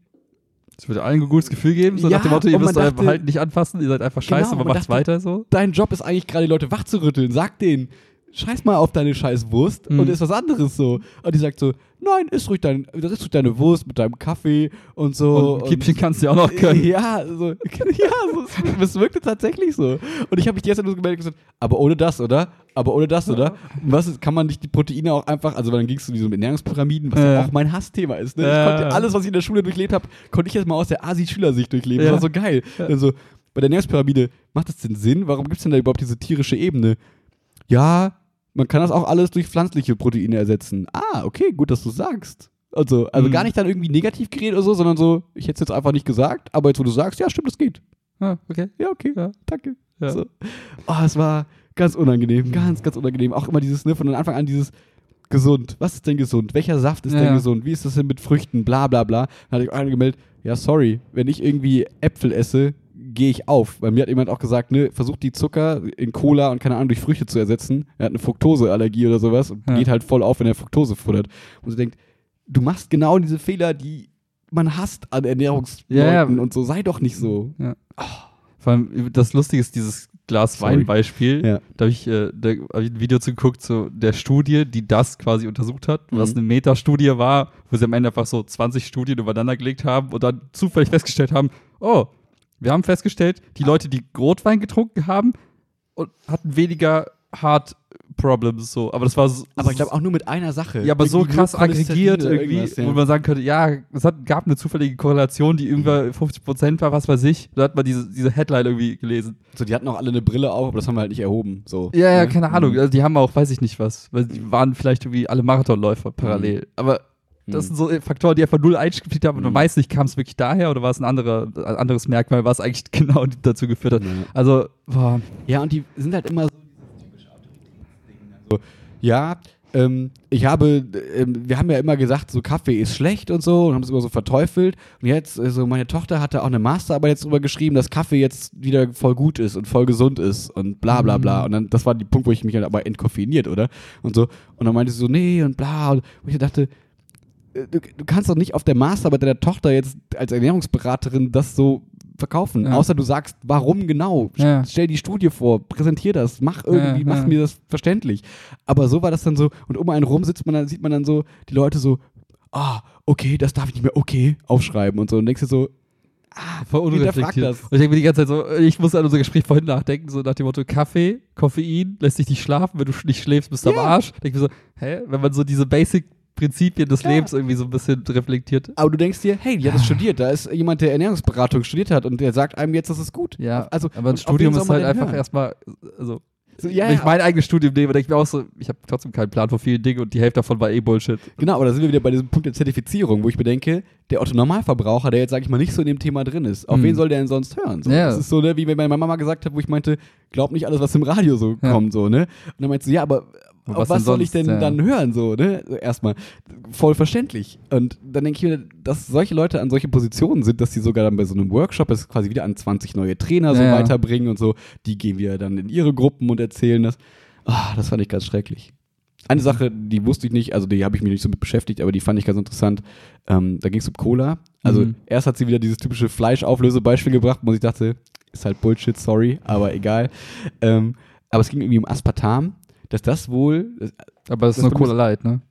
Es würde allen ein gutes Gefühl geben, so Ja, nach dem Motto, ihr müsst euer dachte- Verhalten nicht anfassen, ihr seid einfach scheiße, Genau, aber macht's dachte- weiter so. dein Job ist eigentlich gerade die Leute wachzurütteln. Sag denen, scheiß mal auf deine scheiß Wurst Mhm. und ist was anderes so. Und die sagt so, nein, isst ruhig, dein, isst ruhig deine Wurst mit deinem Kaffee und so. Und ein Kippchen kannst du ja auch noch können. Ja, so, ja so, es, wirkte tatsächlich so. Und ich habe mich die erste nur gemeldet und gesagt, aber ohne das, oder? Aber ohne das, oder? Und was ist, kann man nicht die Proteine auch einfach, also dann ging es zu diesen Ernährungspyramiden, was ja. Ja. auch mein Hassthema ist. Ne? Ich Ja. konnte alles, was ich in der Schule durchlebt habe, konnte ich jetzt mal aus der Asi-Schülersicht durchleben. Ja. Das war so geil. Dann so, bei der Ernährungspyramide, macht das denn Sinn? Warum gibt es denn da überhaupt diese tierische Ebene? Ja, man kann das auch alles durch pflanzliche Proteine ersetzen. Ah, okay, gut, dass du sagst. Also, also Mhm. gar nicht dann irgendwie negativ geredet oder so, sondern so, ich hätte es jetzt einfach nicht gesagt, aber jetzt, wo du sagst, ja, stimmt, das geht. Ah, okay. Ja, okay, Ja. danke. Ja. So. Oh, es war ganz unangenehm, ganz, ganz unangenehm. Auch immer dieses, ne, von Anfang an dieses gesund. Was ist denn gesund? Welcher Saft ist Ja, denn gesund? Wie ist das denn mit Früchten? Bla, bla, bla. Dann hatte ich auch angemeldet, ja, sorry, wenn ich irgendwie Äpfel esse, gehe ich auf. Bei mir hat jemand auch gesagt, ne, versucht die Zucker in Cola und keine Ahnung durch Früchte zu ersetzen. Er hat eine Fructoseallergie oder sowas und Ja. geht halt voll auf, wenn er Fructose futtert. Und sie denkt, du machst genau diese Fehler, die man hasst an Ernährungsleuten Ja, ja. und so. Sei doch nicht so. Vor allem, das Lustige ist dieses Glas. Wein-Beispiel. Ja. Da habe ich, äh, da hab ich ein Video zugeguckt, so der Studie, die das quasi untersucht hat, was Mhm. eine Metastudie war, wo sie am Ende einfach so 20 Studien übereinander gelegt haben und dann zufällig festgestellt haben, oh, wir haben festgestellt, die Leute, die Rotwein getrunken haben, hatten weniger Heart Problems so. Aber das war so, Aber ich glaube auch nur mit einer Sache. ja, aber so Irgendwie nur krass aggregiert irgendwie, ja. wo man sagen könnte, ja, es hat, gab eine zufällige Korrelation, die irgendwann 50% war, was weiß ich. Da hat man diese, diese Headline irgendwie gelesen. So, die hatten auch alle eine Brille auf, aber das haben wir halt nicht erhoben. So. Ja, ja, Ne? keine Ahnung. Mhm. Also die haben auch, weiß ich nicht was, weil die waren vielleicht irgendwie alle Marathonläufer parallel. Aber das sind so Faktoren, die einfach null eingespielt haben und man Mhm. weiß nicht, kam es wirklich daher oder war es ein, anderer, ein anderes Merkmal, was eigentlich genau dazu geführt hat. Also, boah, Ja, und die sind halt immer so dieses typische Autorität-Ding. So, ja, ähm, ich habe, ähm, wir haben ja immer gesagt, so Kaffee ist schlecht und so und haben es immer so verteufelt. Und jetzt, äh, so meine Tochter hatte auch eine Masterarbeit jetzt drüber geschrieben, dass Kaffee jetzt wieder voll gut ist und voll gesund ist und bla bla bla. Mhm. Und dann, das war die Punkt, wo ich mich dann aber entkoffeiniert, oder? Und so. Und dann meinte sie so, nee und bla. Und ich dachte, äh, du, du kannst doch nicht auf der Masterarbeit deiner Tochter jetzt als Ernährungsberaterin das so verkaufen. Ja. Außer du sagst, warum genau. Ja. Stell die Studie vor, präsentier das, mach irgendwie, Ja, mach mir das verständlich. Aber so war das dann so, und um einen rum sitzt man dann, sieht man dann so, die Leute so, ah, okay, das darf ich nicht mehr, okay, aufschreiben und so. Und denkst dir so, Voll hinterfrag unreflektiert. das. Und ich denke mir die ganze Zeit so, ich muss an unser Gespräch vorhin nachdenken, so nach dem Motto, Kaffee, Koffein, lässt dich nicht schlafen, wenn du nicht schläfst, bist du am Ja. Arsch. Denke mir so, hä, wenn man so diese Basic-Prinzipien des Ja. Lebens irgendwie so ein bisschen reflektiert. aber du denkst dir, hey, die hat das studiert. Da ist jemand, der Ernährungsberatung studiert hat und der sagt einem jetzt, das ist gut. Ja, also, aber ein Studium ist halt einfach hören? erstmal, also, So, ja, wenn ich mein eigenes Studium nehme, denke ich mir auch so, ich habe trotzdem keinen Plan von vielen Dingen und die Hälfte davon war eh Bullshit. Genau, aber da sind wir wieder bei diesem Punkt der Zertifizierung, wo ich mir denke, der Otto-Normalverbraucher, der jetzt, sag ich mal, nicht so in dem Thema drin ist, auf Mhm. wen soll der denn sonst hören? So, Ja. Das ist so, ne, wie wenn meine Mama gesagt hat, wo ich meinte, glaub nicht alles, was im Radio so Ja. kommt, so, ne? Und dann meinte sie, ja, aber Aber auf was was, soll ich denn Ja. dann hören, so, ne? Erstmal. Voll verständlich. Und dann denke ich mir, dass solche Leute an solche Positionen sind, dass sie sogar dann bei so einem Workshop es quasi wieder an 20 neue Trainer so Ja, weiterbringen und so. Die gehen wieder dann in ihre Gruppen und erzählen das. Ah, das fand ich ganz schrecklich. Eine Sache, die wusste ich nicht, also die habe ich mich nicht so mit beschäftigt, aber die fand ich ganz interessant. Ähm, da ging es um Cola. Also Mhm. erst hat sie wieder dieses typische Fleischauflösebeispiel gebracht, wo ich dachte, ist halt Bullshit, sorry, aber egal. Ähm, aber es ging irgendwie um Aspartam, dass das wohl, Aber es ist Das nur Cola Light, ne?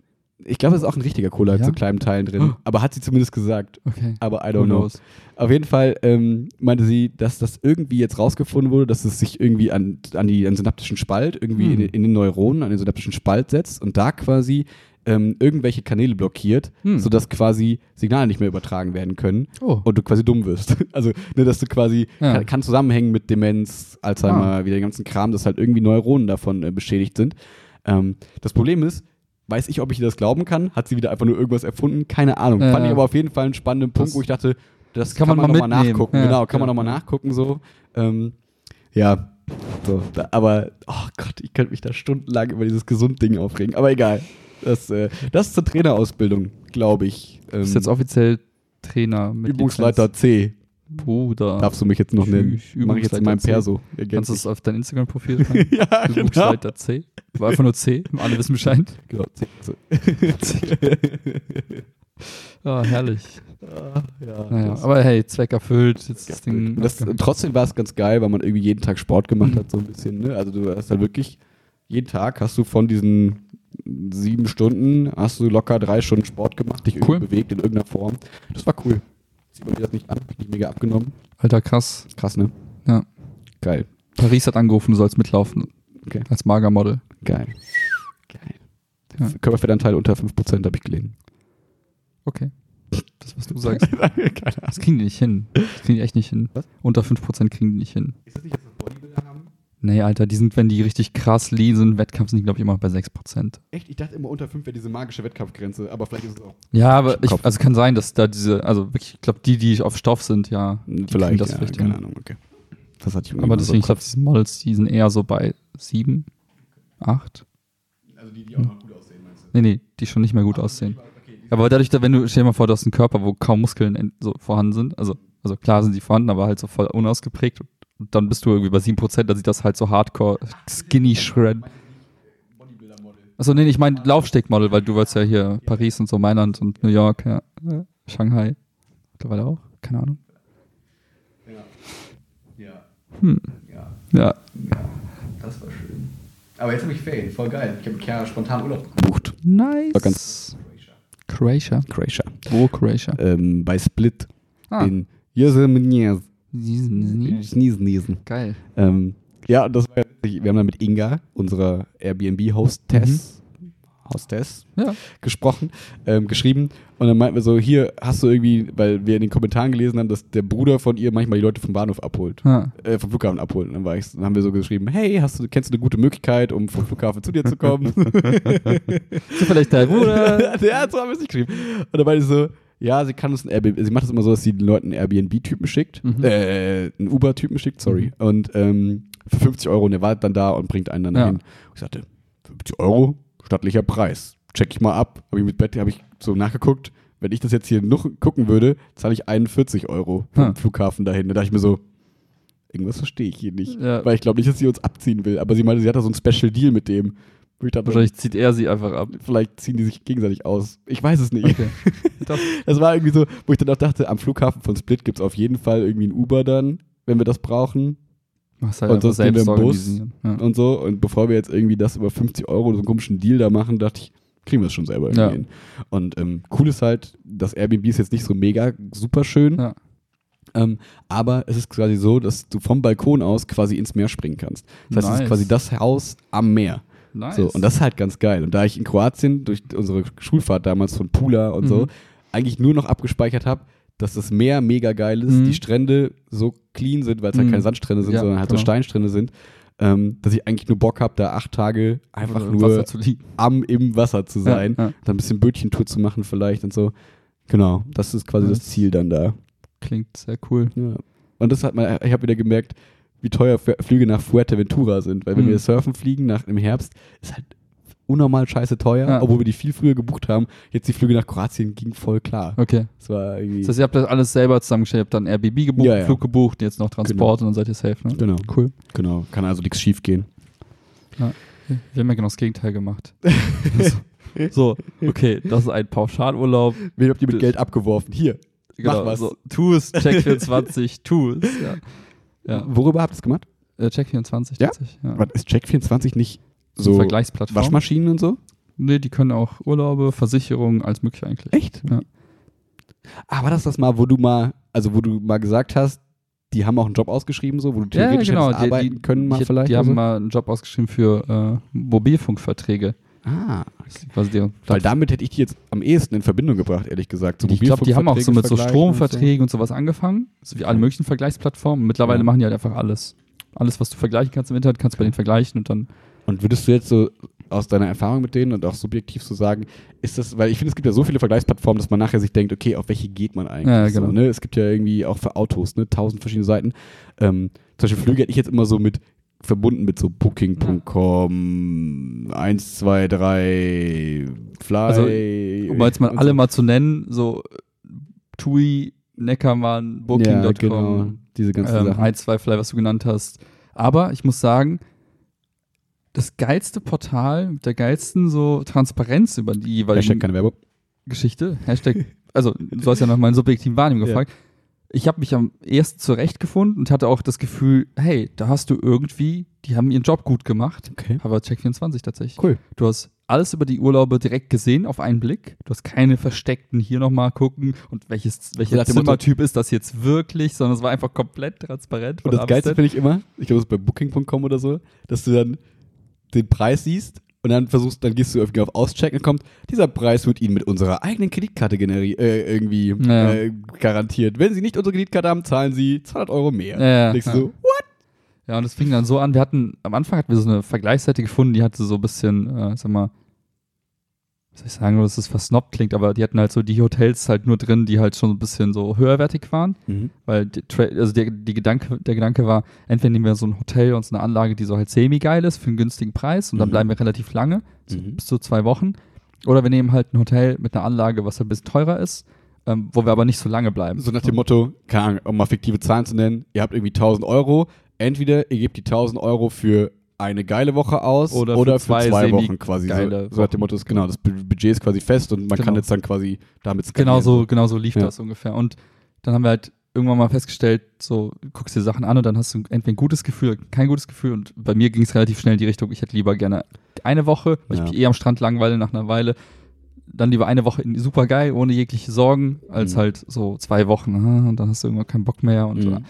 ich glaube, es ist auch ein richtiger Cola Ja? zu kleinen Teilen drin, Oh. aber hat sie zumindest gesagt. Okay. Aber I don't know. Auf jeden Fall ähm, meinte sie, dass das irgendwie jetzt rausgefunden wurde, dass es sich irgendwie an, an, die, an den synaptischen Spalt, irgendwie Hm. in, in den Neuronen, an den synaptischen Spalt setzt und da quasi ähm, irgendwelche Kanäle blockiert, Hm. sodass quasi Signale nicht mehr übertragen werden können Oh. und du quasi dumm wirst. Also, ne, dass du quasi, Ja. kann, kann zusammenhängen mit Demenz, Alzheimer, Ah. wieder den ganzen Kram, dass halt irgendwie Neuronen davon äh, beschädigt sind. Ähm, das Problem ist, weiß ich, ob ich ihr das glauben kann? Hat sie wieder einfach nur irgendwas erfunden? Keine Ahnung. Ja. Fand ich aber auf jeden Fall einen spannenden Punkt, Das wo ich dachte, das kann kann, man man, mal nochmal nachgucken. Ja, genau, kann man nochmal nachgucken so. Ähm, ja, so, da, aber, oh Gott, ich könnte mich da stundenlang über dieses Gesund-Ding aufregen. Aber egal. Das, äh, das ist zur Trainerausbildung, glaube ich. Ähm, Du bist jetzt offiziell Trainer mit Übungsleiter C. Bruder. Darfst du mich jetzt noch nennen? Mache ich jetzt in meinem C. Perso. Kannst du es auf dein Instagram-Profil schreiben? Ja, genau. Übungsleiter C. War einfach nur C. Alle wissen Bescheid. genau. C. So. Ah, herrlich. ja, Naja, aber hey, Zweck erfüllt. Jetzt das Ding. das, trotzdem war es ganz geil, weil man irgendwie jeden Tag Sport gemacht hat, so ein bisschen. Ne? Also du hast halt wirklich, jeden Tag hast du von diesen sieben Stunden, hast du locker drei Stunden Sport gemacht, dich Cool. bewegt in irgendeiner Form. Das war cool. Sieht man mir das nicht an, ich mega abgenommen. Alter, krass. Krass, ne? Ja. Geil, Paris hat angerufen, du sollst mitlaufen. Okay. Als Magermodel. geil. Geil. Ja. Körperfettanteil unter 5% habe ich gelegen. Okay. Das, was du sagst. Das kriegen die nicht hin. Das kriegen die echt nicht hin. Was? Unter 5% kriegen die nicht hin. Ist das nicht, dass das? Nee, Alter, die sind, wenn die richtig krass lean sind, Wettkampf sind die, glaube ich, immer bei 6%. Echt? Ich dachte immer unter 5 wäre diese magische Wettkampfgrenze, aber vielleicht ist es auch. Ja, aber ich, also kann sein, dass da diese, also wirklich, ich glaube, die, die auf Stoff sind, ja. Vielleicht, das ja, vielleicht keine hin. Ahnung, okay. Das hatte ich Aber so deswegen, im ich glaube, diese Models, die sind eher so bei 7, 8. Also die, die auch noch gut aussehen, meinst du? Nee, nee, die schon nicht mehr gut aussehen. Aber dadurch, da- wenn du, stell dir mal vor, du hast einen Körper, wo kaum Muskeln so vorhanden sind, also, also klar sind die vorhanden, aber halt so voll unausgeprägt und dann bist du irgendwie bei 7%, dann sieht das halt so hardcore skinny shred. Achso, nee, ich meine Laufstegmodel, weil du wolltest ja hier Paris und so, Mailand und New York, ja. ja. Shanghai. Mittlerweile auch? Keine Ahnung. Ja. Hm. Ja. Ja. Ja. Das war schön. Aber jetzt habe ich Ferien, voll geil. Ich habe Chiara spontan Urlaub gebucht. Nice. War ganz- Croatia. Croatia. Wo Croatia? Ähm, bei Split Ah. in Jesemenjes. Niesen- Sniesen, niesen. Geil. Ähm, ja, und das war ja. Wir haben dann mit Inga, unserer Airbnb-Hostess, Hostess, Ja. gesprochen, ähm, geschrieben. Und dann meinten wir so, hier hast du irgendwie, weil wir in den Kommentaren gelesen haben, dass der Bruder von ihr manchmal die Leute vom Bahnhof abholt. Ah. Äh, vom Flughafen abholt. Und dann, war ich, dann haben wir so geschrieben, hey, hast du, kennst du eine gute Möglichkeit, um vom Flughafen zu dir zu kommen? Vielleicht dein Bruder. ja, so haben wir es nicht geschrieben. Und dann meinte sie so, ja, sie kann uns ein Airbnb, sie macht das immer so, dass sie den Leuten einen Airbnb-Typen schickt, Mhm. äh, einen Uber-Typen schickt, sorry, und ähm, für 50 Euro und der wartet dann da und bringt einen dann Ja. dahin. Ich sagte, 50 Euro, stattlicher Preis. Check ich mal ab. Habe ich mit Bett, habe ich so nachgeguckt. Wenn ich das jetzt hier noch gucken würde, zahle ich 41 Euro vom Ha. Flughafen dahin. Da dachte ich mir so, irgendwas verstehe ich hier nicht. Ja. Weil ich glaube nicht, dass sie uns abziehen will. Aber sie meinte, sie hat da so einen Special Deal mit dem. Dachte, Wahrscheinlich zieht er sie einfach ab. vielleicht ziehen die sich gegenseitig aus. Ich weiß es nicht. Okay. Das, war irgendwie so, wo ich dann auch dachte, am Flughafen von Split gibt es auf jeden Fall irgendwie ein Uber dann, wenn wir das brauchen machst halt Und sonst gehen wir im Bus. Ja. und so. Und bevor wir jetzt irgendwie das über 50 Euro, so einen komischen Deal da machen, dachte ich, kriegen wir es schon selber irgendwie Ja. hin. Und ähm, cool ist halt, das Airbnb ist jetzt nicht so mega super schön, Ja. ähm, aber es ist quasi so, dass du vom Balkon aus quasi ins Meer springen kannst. Das heißt, es Nice. ist quasi das Haus am Meer. Nice. So, und das ist halt ganz geil. Und da ich in Kroatien durch unsere Schulfahrt damals von Pula und so Mhm. eigentlich nur noch abgespeichert habe, dass das Meer mega geil ist, Mhm. die Strände so clean sind, weil es halt Mhm. keine Sandstrände sind, Ja, sondern halt so genau. Steinstrände sind, ähm, dass ich eigentlich nur Bock habe, da acht Tage einfach Oder nur am im Wasser zu sein, Ja, ja. da ein bisschen Bötchentour zu machen vielleicht und so. Genau, das ist quasi das. Ziel dann da. Klingt sehr cool. Ja. Und das hat man, ich habe wieder gemerkt, wie teuer Flüge nach Fuerteventura sind, weil wenn Mhm. wir surfen fliegen nach im Herbst, ist halt unnormal scheiße teuer, Ja. obwohl wir die viel früher gebucht haben. Jetzt die Flüge nach Kroatien ging voll klar. Okay. Das war irgendwie Das heißt, ihr habt das alles selber zusammengestellt, ihr habt dann Airbnb gebucht, Ja, ja. Flug gebucht, jetzt noch Transport und dann seid ihr safe, ne? genau, Cool. genau, kann also nichts schief gehen. Wir haben ja genau das Gegenteil gemacht. so, okay, das ist ein Pauschalurlaub. Wen habt ihr mit Geld abgeworfen? Hier. Genau, was. so, tu es, Check24, tu es. Ja. Ja. Worüber habt ihr es gemacht? Äh, Check24 Ja? Ja. Was ist Check24 nicht So Vergleichsplattform. Waschmaschinen und so? Nee, die können auch Urlaube, Versicherungen, alles mögliche eigentlich. Echt? Ja. Ah, war das das mal, wo du mal, also wo du mal gesagt hast, die haben auch einen Job ausgeschrieben, so, wo du Ja, theoretisch genau. hättest Die, arbeiten die, können mal ich, vielleicht? Die haben so? mal einen Job ausgeschrieben für äh, Mobilfunkverträge. Ah, deren weil damit hätte ich die jetzt am ehesten in Verbindung gebracht, ehrlich gesagt. So ich glaube, die haben auch so mit so Stromverträgen und sowas angefangen, so wie alle möglichen Vergleichsplattformen. Mittlerweile Ja. machen die halt einfach alles. Alles, was du vergleichen kannst im Internet, kannst du bei denen vergleichen und dann. Und würdest du jetzt so aus deiner Erfahrung mit denen und auch subjektiv so sagen, ist das, weil ich finde, es gibt ja so viele Vergleichsplattformen, dass man nachher sich denkt, okay, auf welche geht man eigentlich? Ja, genau. so, ne? Es gibt ja irgendwie auch für Autos, ne, tausend verschiedene Seiten. Ähm, zum Beispiel Flüge hätte ich jetzt immer so mit verbunden mit so Booking.com, 1, 2, 3, Fly. Also, Um jetzt mal alle so. mal zu nennen, so TUI, Neckermann, Booking.com, Ja, genau, diese ganzen ähm, Sachen. ein, zwei vielleicht, was du genannt hast. Aber ich muss sagen, das geilste Portal mit der geilsten so Transparenz über die jeweiligen Hashtag keine Werbung. Geschichte, Hashtag, also du hast ja nach meinen subjektiven Wahrnehmung Ja. Ich habe mich am ersten zurechtgefunden und hatte auch das Gefühl, hey, da hast du irgendwie, die haben ihren Job gut gemacht. Okay. Aber Check24 tatsächlich. Cool. Du hast alles über die Urlaube direkt gesehen auf einen Blick. Du hast keine versteckten hier nochmal gucken und welches, welcher Motto- Zimmertyp ist das jetzt wirklich, sondern es war einfach komplett transparent. Und das Geilste finde ich immer, ich glaube, es ist bei Booking.com oder so, dass du dann den Preis siehst und dann versuchst, dann gehst du irgendwie auf Auschecken und kommt, dieser Preis wird Ihnen mit unserer eigenen Kreditkarte generi äh, irgendwie Ja. äh, garantiert. Wenn Sie nicht unsere Kreditkarte haben, zahlen Sie 200 Euro mehr. Ja, Denkst du ja. so, what? Ja, und es fing dann so an, wir hatten, am Anfang hatten wir so eine Vergleichsseite gefunden, die hatte so ein bisschen, äh, sag mal, soll ich sagen, dass es versnobbt klingt, aber die hatten halt so die Hotels halt nur drin, die halt schon ein bisschen so höherwertig waren, weil die, Tra- also der, die Gedanke, der Gedanke war, entweder nehmen wir so ein Hotel und so eine Anlage, die so halt semi-geil ist für einen günstigen Preis und dann Mhm. bleiben wir relativ lange, so Mhm. bis zu zwei Wochen, oder wir nehmen halt ein Hotel mit einer Anlage, was halt ein bisschen teurer ist, ähm, wo wir aber nicht so lange bleiben. So nach dem Motto, keine Ahnung, um mal fiktive Zahlen zu nennen, ihr habt irgendwie 1000 Euro, entweder ihr gebt die 1000 Euro für eine geile Woche aus Oder oder, für für zwei zwei, Wochen quasi. So, geile so nach dem Wochen. Motto ist genau, das Bu- Budget ist quasi fest und man kann Genau. jetzt dann quasi damit Genau skalieren. so, genau so lief Ja. das ungefähr. Und dann haben wir halt irgendwann mal festgestellt, so guckst dir Sachen an und dann hast du entweder ein gutes Gefühl kein gutes Gefühl. Und bei mir ging es relativ schnell in die Richtung, ich hätte lieber gerne eine Woche, weil Ja. ich mich eh am Strand langweile nach einer Weile. Dann lieber eine Woche in- super geil, ohne jegliche Sorgen, als Mhm. halt so zwei Wochen. aha, Und dann hast du irgendwann keinen Bock mehr. Und Mhm. äh,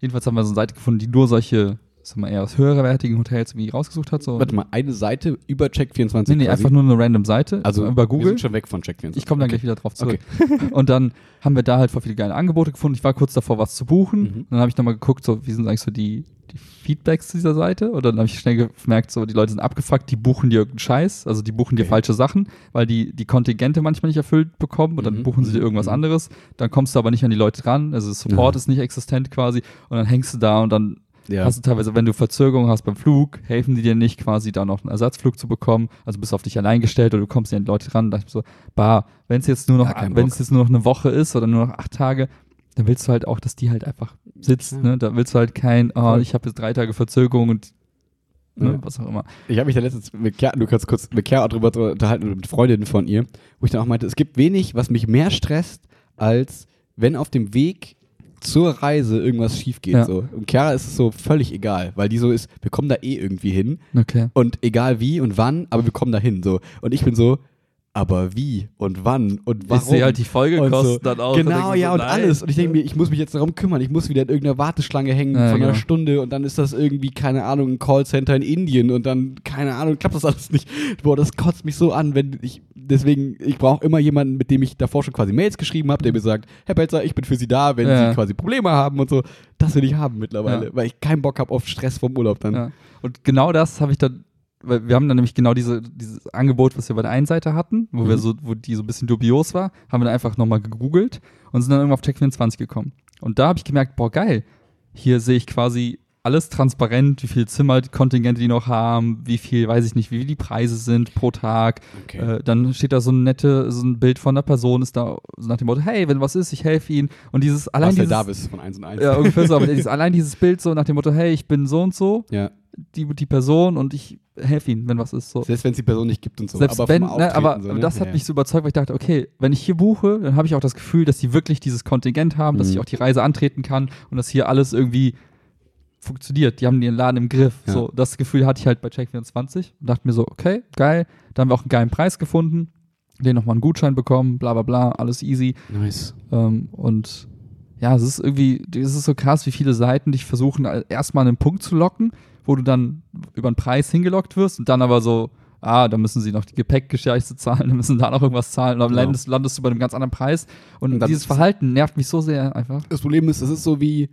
jedenfalls haben wir so eine Seite gefunden, die nur solche, sag mal, eher aus höherwertigen Hotels irgendwie rausgesucht hat. So. Warte mal, eine Seite über Check24 nee, nee, quasi? einfach nur eine random Seite also über Wir Google. sind schon weg von Check24. Ich komme dann gleich wieder drauf zurück. Und dann haben wir da halt voll viele geile Angebote gefunden. Ich war kurz davor, was zu buchen. Mhm. Dann habe ich nochmal geguckt, so, wie sind eigentlich so die, die Feedbacks zu dieser Seite? Und dann habe ich schnell gemerkt, so, die Leute sind abgefuckt, die buchen dir irgendeinen Scheiß. Also die buchen dir Okay. falsche Sachen, weil die die Kontingente manchmal nicht erfüllt bekommen und dann Mhm. buchen sie dir irgendwas Mhm. anderes. Dann kommst du aber nicht an die Leute dran. Also Support ist nicht existent quasi. Und dann hängst du da und dann Ja. hast du teilweise, wenn du Verzögerung hast beim Flug, helfen die dir nicht, quasi da noch einen Ersatzflug zu bekommen. Also bist du auf dich allein gestellt oder du kommst nicht an Leute ran. Da ich so, bah, wenn es jetzt nur noch, Ja, wenn es jetzt nur noch eine Woche ist oder nur noch acht Tage, dann willst du halt auch, dass die halt einfach sitzt. Ja. Ne? Da willst du halt kein, oh, ich habe jetzt drei Tage Verzögerung und ne, Ja. was auch immer. Ich habe mich da letztens mit Kerr, du kannst kurz mit Kerr auch drüber unterhalten, mit Freundinnen von ihr, wo ich dann auch meinte, es gibt wenig, was mich mehr stresst, als wenn auf dem Weg zur Reise irgendwas schief geht. Ja. So. Und Chiara ist es so völlig egal, weil die so ist, wir kommen da eh irgendwie hin Okay. und egal wie und wann, aber wir kommen da hin. So. Und ich bin so, aber wie und wann und warum. Ich sehe halt die Folgekosten so. dann auch. Genau, und ja, so, und alles. Und ich denke mir, ich muss mich jetzt darum kümmern. Ich muss wieder in irgendeiner Warteschlange hängen Ja, von einer genau. Stunde und dann ist das irgendwie, keine Ahnung, ein Callcenter in Indien und dann, keine Ahnung, klappt das alles nicht. Boah, das kotzt mich so an, wenn ich, deswegen, ich brauche immer jemanden, mit dem ich davor schon quasi Mails geschrieben habe, der mir sagt, Herr Belzer, ich bin für Sie da, wenn Ja. Sie quasi Probleme haben und so. Das will ich haben mittlerweile, Ja. weil ich keinen Bock habe auf Stress vom Urlaub dann. Ja. Und genau das habe ich dann, weil wir haben dann nämlich genau diese, dieses Angebot, was wir bei der einen Seite hatten, wo wir Mhm. so, wo die so ein bisschen dubios war, haben wir dann einfach nochmal gegoogelt und sind dann irgendwann auf Check24 gekommen. Und da habe ich gemerkt, boah, geil, hier sehe ich quasi alles transparent, wie viel Zimmerkontingente die noch haben, wie viel, weiß ich nicht, wie die Preise sind pro Tag. Okay. Äh, dann steht da so ein nette, so ein Bild von einer Person, ist da so nach dem Motto, hey, wenn was ist, ich helfe ihnen. Und dieses allein Marcel dieses, Davis von 1 und 1. ja, ungefähr so, aber dieses, allein dieses Bild so nach dem Motto, hey, ich bin so und so, ja. die, die Person und ich helfe ihnen, wenn was ist. So. Selbst wenn es die Person nicht gibt und so. Selbst aber wenn, ne, aber so, ne? das hat Ja, mich so überzeugt, weil ich dachte, okay, wenn ich hier buche, dann habe ich auch das Gefühl, dass die wirklich dieses Kontingent haben, dass Mhm. ich auch die Reise antreten kann und dass hier alles irgendwie funktioniert. Die haben ihren Laden im Griff. Ja. So, das Gefühl hatte ich halt bei Check24 und dachte mir so, okay, geil. Da haben wir auch einen geilen Preis gefunden, den nochmal einen Gutschein bekommen, bla bla bla, alles easy. Nice. Ähm, und ja, es ist irgendwie, es ist so krass, wie viele Seiten dich versuchen, al- erstmal an einen Punkt zu locken, wo du dann über einen Preis hingelockt wirst und dann aber so, ah, da müssen sie noch die Gepäckgescheiße zahlen, da müssen da noch irgendwas zahlen und dann Genau. landest, landest du bei einem ganz anderen Preis. Und, Und dieses Verhalten nervt mich so sehr einfach. Das Problem ist, das ist so wie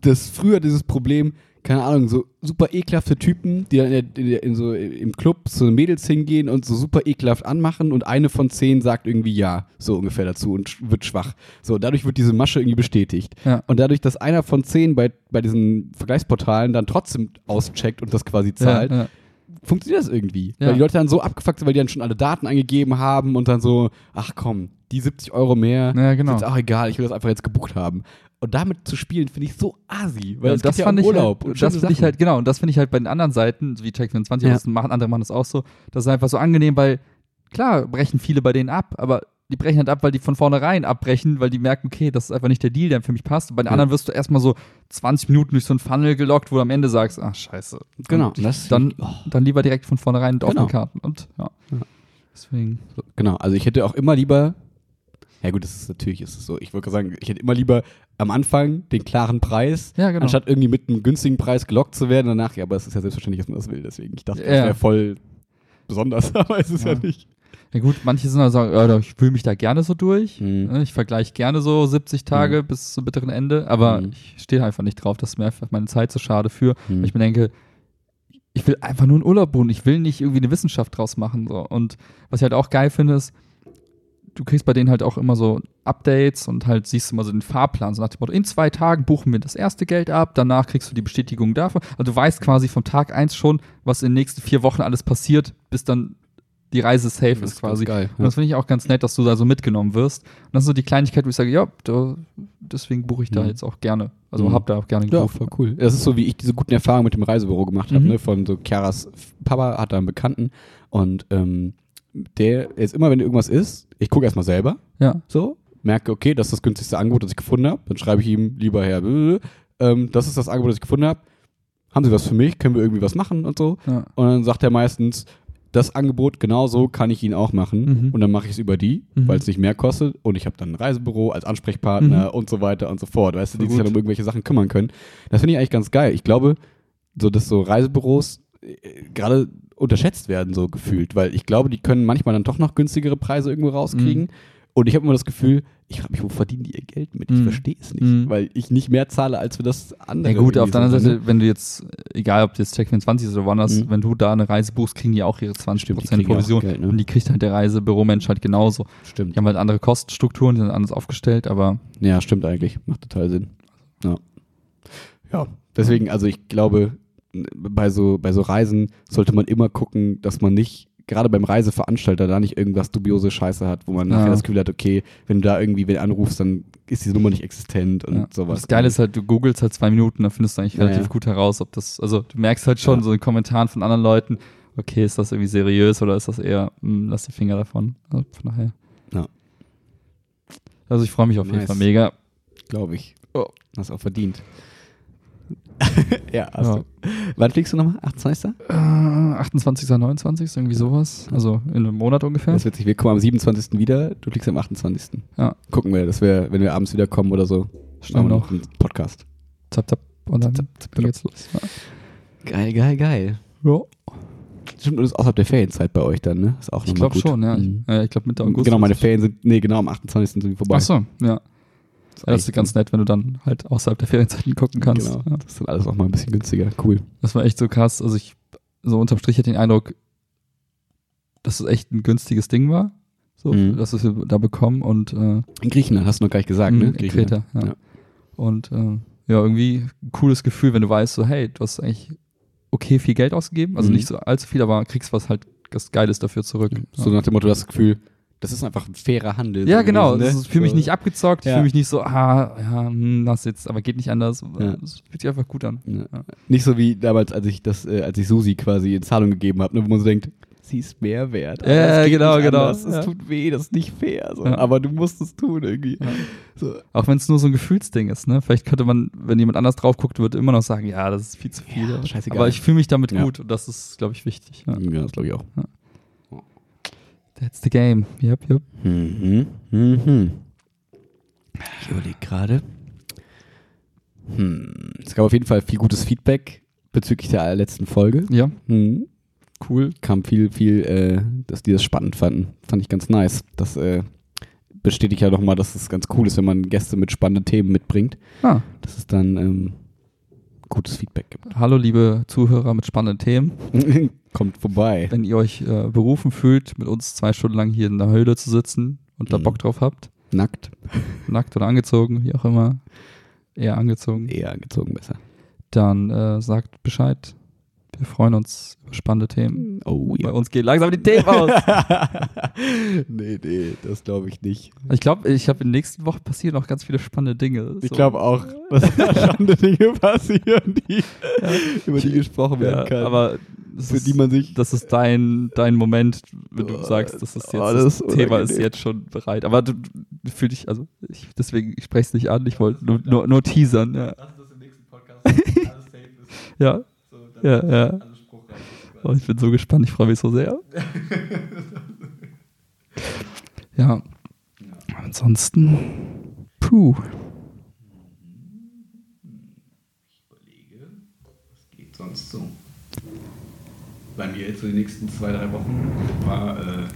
das früher dieses Problem, keine Ahnung, so super ekelhafte Typen, die dann in, der, in, der, in so im Club zu Mädels hingehen und so super ekelhaft anmachen und eine von zehn sagt irgendwie ja, so ungefähr dazu und wird schwach. So, dadurch wird diese Masche irgendwie bestätigt. Ja. Und dadurch, dass einer von zehn bei, bei diesen Vergleichsportalen dann trotzdem auscheckt und das quasi zahlt, Ja, ja. funktioniert das irgendwie. Ja. Weil die Leute dann so abgefuckt sind, weil die dann schon alle Daten eingegeben haben und dann so, ach komm, die 70 Euro mehr, Ja, genau. ist jetzt auch egal, ich will das einfach jetzt gebucht haben. Und damit zu spielen, finde ich so asi, weil Ja, das geht ja fand um ich Urlaub halt, und das finde ich halt, genau, und das finde ich halt bei den anderen Seiten, wie Check24, Ja. machen, andere machen das auch so, das ist einfach so angenehm, weil klar, brechen viele bei denen ab, aber die brechen halt ab, weil die von vornherein abbrechen, weil die merken, okay, das ist einfach nicht der Deal, der für mich passt. Und bei den Ja. anderen wirst du erstmal so 20 Minuten durch so einen Funnel gelockt, wo du am Ende sagst, ach scheiße. Genau, Und das- dann, oh. dann lieber direkt von vornherein mit Genau. offenen Karten. Und ja. Ja. Deswegen. Genau, also ich hätte auch immer lieber, ja gut, das ist natürlich ist es so, ich würde sagen, ich hätte immer lieber am Anfang den klaren Preis, Ja, genau. anstatt irgendwie mit einem günstigen Preis gelockt zu werden danach, ja, aber es ist ja selbstverständlich, dass man das will, deswegen, ich dachte, das Ja. wäre voll besonders, aber es ist ja, Ja. nicht. Ja gut, manche sind halt sagen, ja, ich fühle mich da gerne so durch. Mhm. Ne, Ich vergleiche gerne so 70 Tage bis zum bitteren Ende, aber Mhm. ich stehe einfach nicht drauf, das ist mir einfach meine Zeit zu schade für. Mhm. Weil ich mir denke, ich will einfach nur einen Urlaub buchen, ich will nicht irgendwie eine Wissenschaft draus machen. So. Und was ich halt auch geil finde, ist, du kriegst bei denen halt auch immer so Updates und halt siehst immer so den Fahrplan, so nach dem Motto, in zwei Tagen buchen wir das erste Geld ab, danach kriegst du die Bestätigung dafür. Also du weißt quasi vom Tag eins schon, was in den nächsten vier Wochen alles passiert, bis dann die Reise safe Das ist quasi. geil, Und das finde ich auch ganz nett, dass du da so mitgenommen wirst. Und das ist so die Kleinigkeit, wo ich sage, ja, da, deswegen buche ich da Mhm. jetzt auch gerne. Also Mhm. hab da auch gerne Ja, gebucht. voll cool. Das ist so, wie ich diese guten Erfahrungen mit dem Reisebüro gemacht habe, Mhm. ne? Von so Chiaras Papa hat da einen Bekannten und ähm, der ist immer, wenn irgendwas ist, ich gucke erstmal selber, Ja. so, merke, okay, das ist das günstigste Angebot, das ich gefunden habe. Dann schreibe ich ihm, lieber Herr, blablabla, ähm, das ist das Angebot, das ich gefunden habe. Haben Sie was für mich? Können wir irgendwie was machen und so? ja. Und dann sagt er meistens, das Angebot genau so kann ich Ihnen auch machen. Mhm. Und dann mache ich es über die, Mhm. weil es nicht mehr kostet. Und ich habe dann ein Reisebüro als Ansprechpartner Mhm. und so weiter und so fort. Weißt du, die sich dann um irgendwelche Sachen kümmern können. Das finde ich eigentlich ganz geil. Ich glaube, so dass so Reisebüros äh, gerade unterschätzt werden, so gefühlt. Weil ich glaube, die können manchmal dann doch noch günstigere Preise irgendwo rauskriegen. Mhm. Und ich habe immer das Gefühl, ich frage mich, wo verdienen die ihr Geld mit? Ich Mhm. verstehe es nicht. Mhm. Weil ich nicht mehr zahle, als für das andere. Ja gut, auf der anderen sind, ne? Seite, wenn du jetzt, egal ob du jetzt Check24 ist oder woanders, Mhm. wenn du da eine Reise buchst, kriegen die auch ihre 20% Stimmt, Provision. Geld, ne? Und die kriegt halt der Reisebüromensch halt genauso. Stimmt. Die haben halt andere Kostenstrukturen, die sind anders aufgestellt, aber Ja, stimmt eigentlich. Macht total Sinn. Ja. Ja, deswegen, also ich glaube, bei so, bei so Reisen sollte man immer gucken, dass man nicht, gerade beim Reiseveranstalter, da nicht irgendwas dubiose Scheiße hat, wo man Ja. nachher das Gefühl hat, okay, wenn du da irgendwie wen anrufst, dann ist diese Nummer nicht existent und ja. sowas. das Geile ist halt, du googelst halt zwei Minuten, dann findest du eigentlich Ja, relativ gut heraus, ob das, also du merkst halt schon so in Kommentaren von anderen Leuten, okay, ist das irgendwie seriös oder ist das eher, hm, lass die Finger davon. Also von daher. Ja. Also ich freue mich auf jeden Nice. Fall mega. glaube ich. Oh. Hast auch verdient. ja, hast Ja. du. Wann fliegst du nochmal? 28. Äh, 28. 29. irgendwie sowas. Also in einem Monat ungefähr. Das ist witzig. Wir kommen am 27. wieder, du fliegst am 28. Ja. Gucken wir, dass wir, wenn wir abends wieder kommen oder so, machen wir noch. einen Podcast. Zap, zap. Und dann, Zap, zap, zap. geht's los. Ja. Geil, geil, geil. Ja. Stimmt, und das ist außerhalb der Ferienzeit bei euch dann, ne? Ist auch Ich glaube schon, ja. Mhm. Ich, ja ich glaube Mitte August. Genau, meine Ferien sind, nee, genau, am 28. sind die vorbei. Ach so, ja. Ja. Das ist ganz nett, wenn du dann halt außerhalb der Ferienzeiten gucken kannst. Genau, Ja. das ist dann alles auch mal ein bisschen günstiger. Cool. Das war echt so krass. Also ich, so unterm Strich hatte den Eindruck, dass es echt ein günstiges Ding war. So, Mhm. dass wir da bekommen und äh, In Griechenland hast du noch gar nicht gesagt, ne? in Kreta, ja. Ja. Und äh, ja, irgendwie ein cooles Gefühl, wenn du weißt, so, hey, du hast eigentlich okay viel Geld ausgegeben. Also Mhm. nicht so allzu viel, aber kriegst was halt das Geiles dafür zurück. So nach dem Motto, das Gefühl, das ist einfach ein fairer Handel. Ja, so genau. gewesen, ne? Das ist für mich nicht abgezockt. Ich Ja. fühle mich nicht so, ah, ja, hm, das jetzt, aber geht nicht anders. Ja. Das fühlt sich einfach gut an. Ja. Nicht so wie damals, als ich das, äh, als ich Susi quasi in Zahlung gegeben habe, ne, wo man so denkt, sie ist mehr wert. Ja, geht genau, genau. Es Ja. tut weh, das ist nicht fair. So. Ja. Aber du musst es tun irgendwie. Ja. So. Auch wenn es nur so ein Gefühlsding ist, ne? Vielleicht könnte man, wenn jemand anders drauf guckt, würde immer noch sagen, ja, das ist viel zu viel. Scheißegal. aber ich fühle mich damit gut und das ist, glaube ich, wichtig. Ja, das glaube ich auch. That's the game. Yep, yep. Mhm. Mhm. Ich überlege gerade. Hm. Es gab auf jeden Fall viel gutes Feedback bezüglich der letzten Folge. Ja, Mhm. cool. Kam viel, viel, äh, dass die das spannend fanden. Fand ich ganz nice. Das äh, bestätigt ja nochmal, dass es ganz cool ist, wenn man Gäste mit spannenden Themen mitbringt. Ah, Dass es dann ähm, gutes Feedback gibt. hallo, liebe Zuhörer mit spannenden Themen. Kommt vorbei. Wenn ihr euch äh, berufen fühlt, mit uns zwei Stunden lang hier in der Höhle zu sitzen und da Mhm. Bock drauf habt, Nackt. nackt oder angezogen, wie auch immer, eher angezogen, Eher angezogen besser. dann äh, sagt Bescheid. Wir freuen uns über spannende Themen. Oh Bei uns gehen langsam die Themen aus. nee, nee, das glaube ich nicht. Ich glaube, ich habe in den nächsten Wochen passieren noch ganz viele spannende Dinge. Ich So. glaube auch, dass da spannende Dinge passieren, die, über die gesprochen werden ja, kann. aber das für ist, die man sich. das ist dein, dein Moment, wenn du Oh, sagst, das ist jetzt oh, das, das ist Thema ist jetzt schon bereit. Aber du, du fühl dich, also ich, deswegen, ich spreche es nicht an, ich wollte nur, nur, nur teasern. Ja, Lass das im nächsten Podcast, alles safe ist. ja, ja. ja. Oh, ich bin so gespannt, ich freue mich so sehr. ja, ansonsten, puh. überlege, was geht sonst so? Bei mir jetzt so die nächsten zwei, drei Wochen war äh,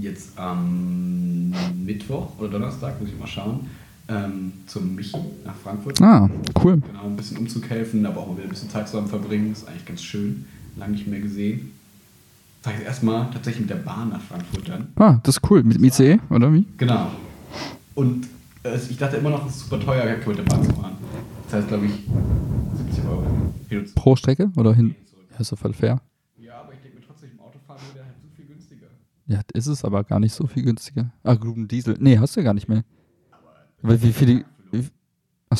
jetzt am Mittwoch oder Donnerstag, muss ich mal schauen, ähm, zum Michi nach Frankfurt. Ah, cool. Genau, ein bisschen Umzug helfen, aber auch wieder ein bisschen Zeit zusammen verbringen. Ist eigentlich ganz schön. Lange nicht mehr gesehen. War jetzt erstmal tatsächlich mit der Bahn nach Frankfurt dann. Ah, das ist cool. Mit dem ICE, oder wie? Genau. Und äh, ich dachte immer noch, es ist super teuer, mit der Bahn zu fahren. Das heißt, glaube ich, 70 Euro. Pro Strecke oder hin? Ja, ist doch voll fair. Ja, aber ich denke mir trotzdem, im Autofahren wäre halt so viel günstiger. Ja, ist es aber gar nicht so viel günstiger. Ah, gut, ein Diesel. Nee, hast du ja gar nicht mehr. Weil wie viel die. Wie, ach,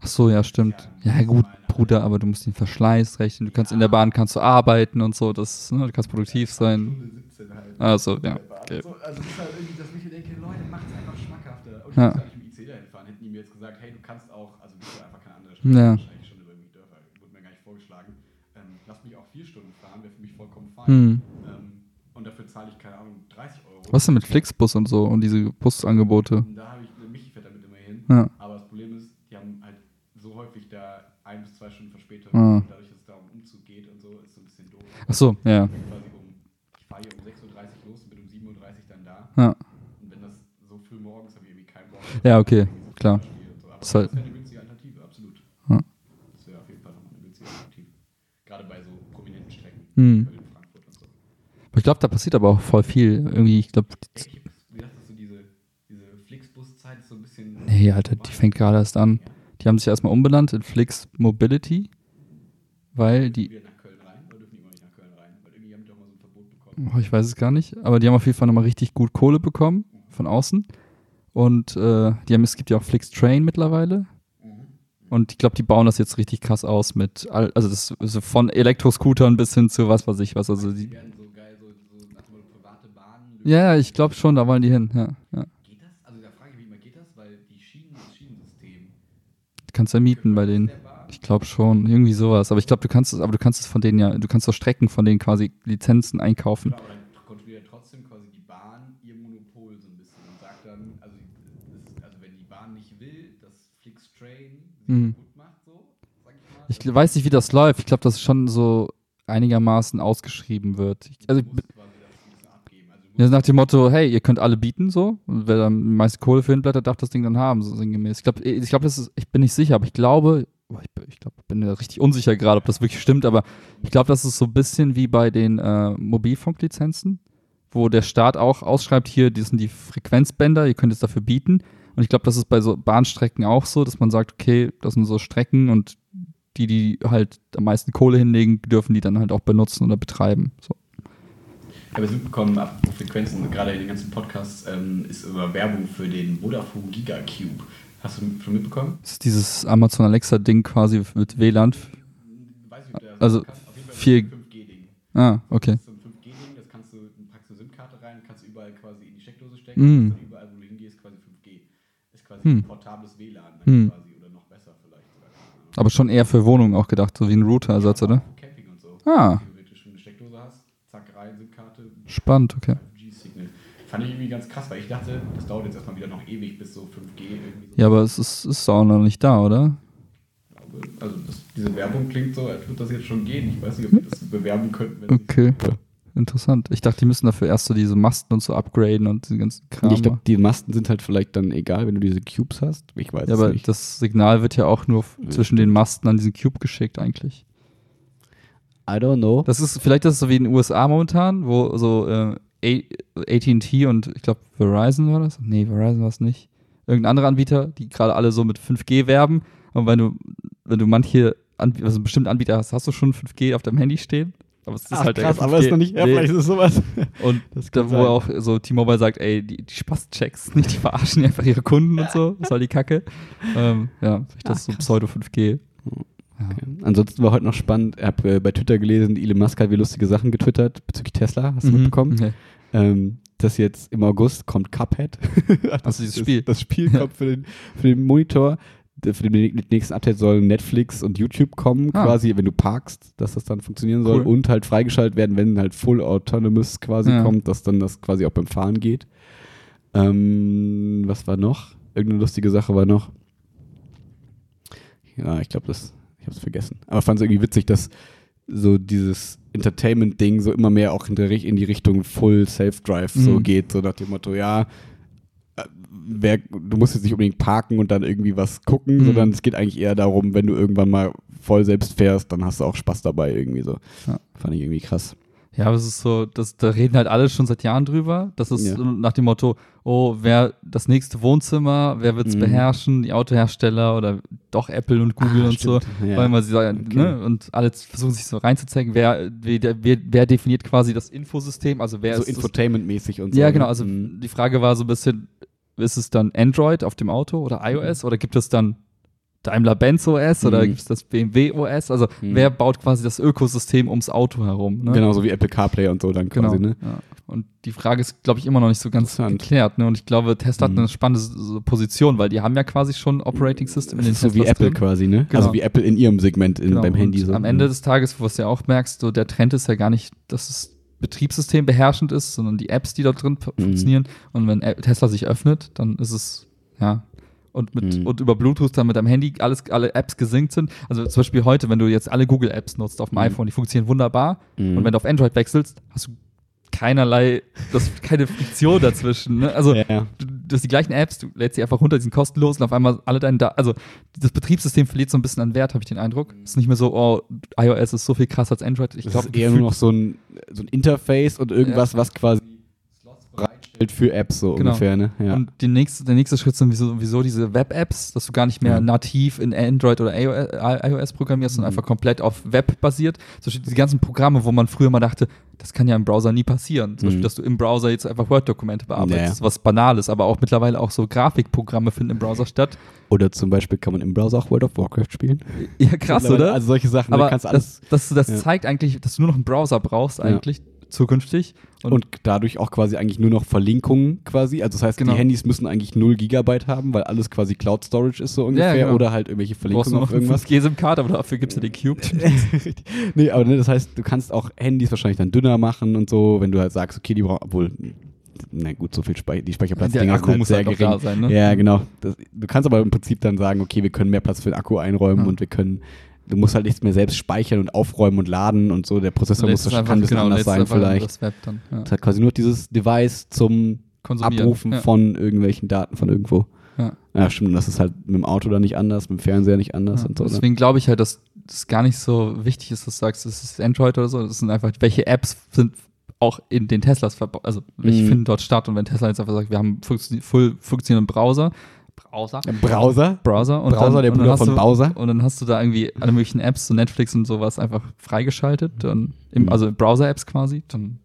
ach so, ja, stimmt. Ja, gut, Bruder, aber du musst den Verschleiß rechnen. Du kannst in der Bahn kannst du arbeiten und so. Das, ne, du kannst produktiv sein. Stunde 17. Also, ja. Okay. So, also es ist halt irgendwie, dass ich mir denke, Leute, macht es einfach schmackhafter. Und ich Ja. muss nicht mit IC dahin fahren. Hätten die mir jetzt gesagt, hey, du kannst auch, also bist du einfach keine andere Ja. Wahrscheinlich schon über irgendwie Dörfer. Wurde mir gar nicht vorgeschlagen. Ähm, lass mich auch vier Stunden fahren, wäre für mich vollkommen fein. Hm. Ähm, und dafür zahle ich, keine Ahnung, 30 Euro. Was denn mit Flixbus und so und diese Busangebote? Da habe ich, mich fährt damit immer hin. Ja. Aber das Problem ist, die haben halt so häufig da ein bis zwei Stunden Verspätung. Ah. Und dadurch, dass es da um Umzug geht und so, ist so ein bisschen doof. Ach so, ja. Ich um, ich fahre hier um 6.30 Uhr los und bin um 7.30 Uhr dann da. Ja, Und wenn das so früh morgens, habe ich irgendwie keinen Bock. ja okay, so klar. So. Aber Das das ist halt- wäre eine günstige Alternative, absolut. Ja. Das wäre auf jeden Fall nochmal eine günstige Alternative. Gerade bei so prominenten Strecken. Hm. Und so. Ich glaube, da passiert aber auch voll viel. Irgendwie, ich glaube, Ey, ich hab das- Wie dachtest du, diese, diese Flixbus-Zeit ist so ein bisschen. Nee, Alter, die fängt gerade erst an. Die haben sich erstmal umbenannt in Flix Mobility, weil die, oh, ich weiß es gar nicht, aber die haben auf jeden Fall nochmal richtig gut Kohle bekommen von außen. Und äh, die haben, es gibt ja auch Flix Train mittlerweile. Und ich glaube, die bauen das jetzt richtig krass aus mit, all, also das also von Elektroscootern bis hin zu was weiß ich was. Also die, ja, ich glaube schon, da wollen die hin. Ja, ja. Geht das? Also da frage ich mich mal, geht das? Weil die Schienen, das Schienensystem. Keine kannst ja mieten bei denen. Ich glaube schon, irgendwie sowas. Aber ich glaube, du kannst es, aber du kannst es von denen ja, du kannst so Strecken von denen quasi Lizenzen einkaufen. aber dann kontrolliert trotzdem quasi die Bahn ihr Monopol so ein bisschen und sagt dann, also, das, also wenn die Bahn nicht will, dass Flixtrain sie Mhm. gut macht, so, sag ich mal. Ich weiß nicht, wie das läuft. Ich glaube, dass es schon so einigermaßen ausgeschrieben wird. Ich, also, ich bin- quasi das ein bisschen abgeben. Also du ja, nach dem Motto, hey, ihr könnt alle bieten, so. Und wer dann die meiste Kohle für hinblättert, darf das Ding dann haben, so sinngemäß. Ich glaube, ich glaube, das ist, ich bin nicht sicher, aber ich glaube, ich, bin- ich glaube, bin mir richtig unsicher gerade, ob das wirklich stimmt, aber ich glaube, das ist so ein bisschen wie bei den äh, Mobilfunklizenzen, wo der Staat auch ausschreibt, hier, die sind die Frequenzbänder, ihr könnt es dafür bieten. Und ich glaube, das ist bei so Bahnstrecken auch so, dass man sagt, okay, das sind so Strecken und die, die halt am meisten Kohle hinlegen, dürfen die dann halt auch benutzen oder betreiben. So. Ich habe jetzt mitbekommen, ab Frequenzen, gerade in den ganzen Podcasts, ähm, ist über Werbung für den Vodafone Giga Cube. Hast du schon mitbekommen? Das ist dieses Amazon Alexa-Ding quasi mit WLAN. Weiß nicht, ob der Also, ein 5G-Ding. Ah, okay. Das ist so ein 5G-Ding, das kannst du, packst du SIM-Karte rein, kannst du überall quasi in die Steckdose stecken, Mm. überall, wo du hingehst, quasi 5G. Ist quasi Hm. ein portables WLAN Hm. quasi oder noch besser vielleicht sogar. Aber schon eher für Wohnungen auch gedacht, so wie ein Router-Ersatz, oder? Camping und so. Ah. Theoretisch, wenn du eine Steckdose hast, zack rein, SIM-Karte, Spannend, okay. 5G-Signal. Fand ich irgendwie ganz krass, weil ich dachte, das dauert jetzt erstmal wieder noch ewig, bis so 5G irgendwie so. Ja, aber es ist, ist auch noch nicht da, oder? Also das, diese Werbung klingt so, als würde das jetzt schon gehen. Ich weiß nicht, ob wir das bewerben könnten. Wenn Okay. Interessant. Ich dachte, die müssen dafür erst so diese Masten und so upgraden und den ganzen Kram. ich glaube, die Masten sind halt vielleicht dann egal, wenn du diese Cubes hast. Ich weiß ja, es aber nicht. das Signal wird ja auch nur f- zwischen den Masten an diesen Cube geschickt eigentlich. I don't know. Das ist vielleicht das ist so wie in den USA momentan, wo so äh, AT&T und ich glaube Verizon war das? Nee, Verizon war es nicht. Irgendein anderer Anbieter, die gerade alle so mit 5G werben. Und wenn du, wenn du manche, Anb also bestimmte Anbieter hast, hast du schon 5G auf deinem Handy stehen. Aber es ist Ach, halt der krass, 5G. aber ist noch nicht, ja, Nee. vielleicht ist es sowas. Und Das da, wo sein. auch so T-Mobile sagt, ey, die, die Spaß-Checks nicht, die verarschen einfach ihre Kunden und so. Das war die Kacke. Ähm, ja, vielleicht das Ah, so Pseudo-5G. Ja. Ansonsten war heute noch spannend, ich habe äh, bei Twitter gelesen, Elon Musk hat wie lustige Sachen getwittert bezüglich Tesla, hast du Mhm. mitbekommen? Okay. Ähm, dass jetzt im August kommt Cuphead. Also dieses das, Spiel. Das Spiel kommt für den, für den Monitor. Für den nächsten Update sollen Netflix und YouTube kommen, Ah. quasi, wenn du parkst, dass das dann funktionieren soll Cool. und halt freigeschaltet werden, wenn halt Full Autonomous quasi Ja. kommt, dass dann das quasi auch beim Fahren geht. Ähm, was war noch? Irgendeine lustige Sache war noch. Ja, ich glaube, das, ich habe es vergessen. Aber fand es irgendwie witzig, dass so dieses Entertainment-Ding so immer mehr auch in, der, in die Richtung Full Self-Drive so Mhm. geht, so nach dem Motto, ja, äh, wer, du musst jetzt nicht unbedingt parken und dann irgendwie was gucken, Mhm. sondern es geht eigentlich eher darum, wenn du irgendwann mal voll selbst fährst, dann hast du auch Spaß dabei irgendwie so. Ja. Fand ich irgendwie krass. Ja, aber es ist so, das, da reden halt alle schon seit Jahren drüber. Das ist Ja. so nach dem Motto, oh, wer das nächste Wohnzimmer, wer wird es Mhm. beherrschen, die Autohersteller oder doch Apple und Google Ah, und so. stimmt. Ja. Weil man sie sagen, Okay. ne, und alle versuchen sich so reinzuzeigen, wer, wer, wer, definiert quasi das Infosystem, also wer so ist Infotainment-mäßig und so. Ja, ne? genau, also Mhm. die Frage war so ein bisschen, ist es dann Android auf dem Auto oder iOS oder gibt es dann Daimler-Benz OS oder Mhm. gibt es das BMW OS? Also Mhm. wer baut quasi das Ökosystem ums Auto herum? Ne? Genauso wie Apple CarPlay und so dann Genau. quasi, ne? Ja. Und die Frage ist, glaube ich, immer noch nicht so ganz geklärt. Ne? Und ich glaube, Tesla Mhm. hat eine spannende so Position, weil die haben ja quasi schon Operating System in den ist so wie Apple drin. quasi, ne? Genau. Also wie Apple in ihrem Segment in, Genau. beim Handy. So. am Ende des Tages, wo du es ja auch merkst, so der Trend ist ja gar nicht, dass das Betriebssystem beherrschend ist, sondern die Apps, die dort drin Mhm. funktionieren. Und wenn Tesla sich öffnet, dann ist es, ja, und, mit, Mhm. und über Bluetooth dann mit deinem Handy alles, alle Apps gesynkt sind. Also zum Beispiel heute, wenn du jetzt alle Google-Apps nutzt auf dem Mhm. iPhone, die funktionieren wunderbar. Mhm. Und wenn du auf Android wechselst, hast du keinerlei, das keine Friktion dazwischen. Ne? Also ja, ja. du, du hast die gleichen Apps, du lädst sie einfach runter, die sind kostenlos und auf einmal alle deine Daten, also das Betriebssystem verliert so ein bisschen an Wert, habe ich den Eindruck. Es ist nicht mehr so, oh, iOS ist so viel krasser als Android. Ich Das glaube, ist eher nur noch so ein, so ein Interface und irgendwas, was quasi bereitstellt für Apps so Genau. ungefähr, ne? Ja. Und die nächste, der nächste Schritt sind sowieso, diese Web-Apps, dass du gar nicht mehr Ja. nativ in Android oder iOS, iOS programmierst, sondern Mhm. einfach komplett auf Web basiert. Zum Beispiel diese ganzen Programme, wo man früher mal dachte, das kann ja im Browser nie passieren. Zum Beispiel, Mhm. dass du im Browser jetzt einfach Word-Dokumente bearbeitest, Ja. was Banales, aber auch mittlerweile auch so Grafikprogramme finden im Browser statt. Oder zum Beispiel kann man im Browser auch World of Warcraft spielen. Ja, krass, oder? Also solche Sachen, aber da kannst du alles. das, das, das ja. zeigt eigentlich, dass du nur noch einen Browser brauchst eigentlich zukünftig. Und, dadurch auch quasi eigentlich nur noch Verlinkungen quasi. Also das heißt, Genau. die Handys müssen eigentlich 0 Gigabyte haben, weil alles quasi Cloud Storage ist so ungefähr. genau. Oder halt irgendwelche Verlinkungen auf irgendwas. 5G-SIM-Karte, aber dafür gibt es ja den Cube. Nee, aber ne, das heißt, du kannst auch Handys wahrscheinlich dann dünner machen und so, wenn du halt sagst, okay, die brauchen, obwohl, na gut, so viel Speicher, die Speicherplatzdinger Der Akku halt muss sehr halt gering. sein, ne? Ja, genau. Das, du kannst aber im Prinzip dann sagen, okay, wir können mehr Platz für den Akku einräumen Ja. und wir können, du musst halt nichts mehr selbst speichern und aufräumen und laden und so. Der Prozessor muss, Lädst es kann ein bisschen anders lädst sein einfach in vielleicht. Das Web dann. Ja. Es hat quasi nur dieses Device zum. Abrufen ja. von irgendwelchen Daten von irgendwo. Ja. Ja, stimmt. Das ist halt mit dem Auto dann nicht anders, mit dem Fernseher nicht anders Ja, und so. Ne? deswegen glaube ich halt, dass das gar nicht so wichtig ist, dass du sagst, es ist Android oder so. Das sind einfach, welche Apps sind auch in den Teslas verbaut, also welche Mhm. finden dort statt. Und wenn Tesla jetzt einfach sagt, wir haben funktio voll funktionierenden Browser, Browser, Browser? Browser und Browser, dann, der Bruder hast von du, Bowser? Und dann hast du da irgendwie alle möglichen Apps, so Netflix und sowas einfach freigeschaltet, dann im, Mhm. also Browser-Apps quasi, dann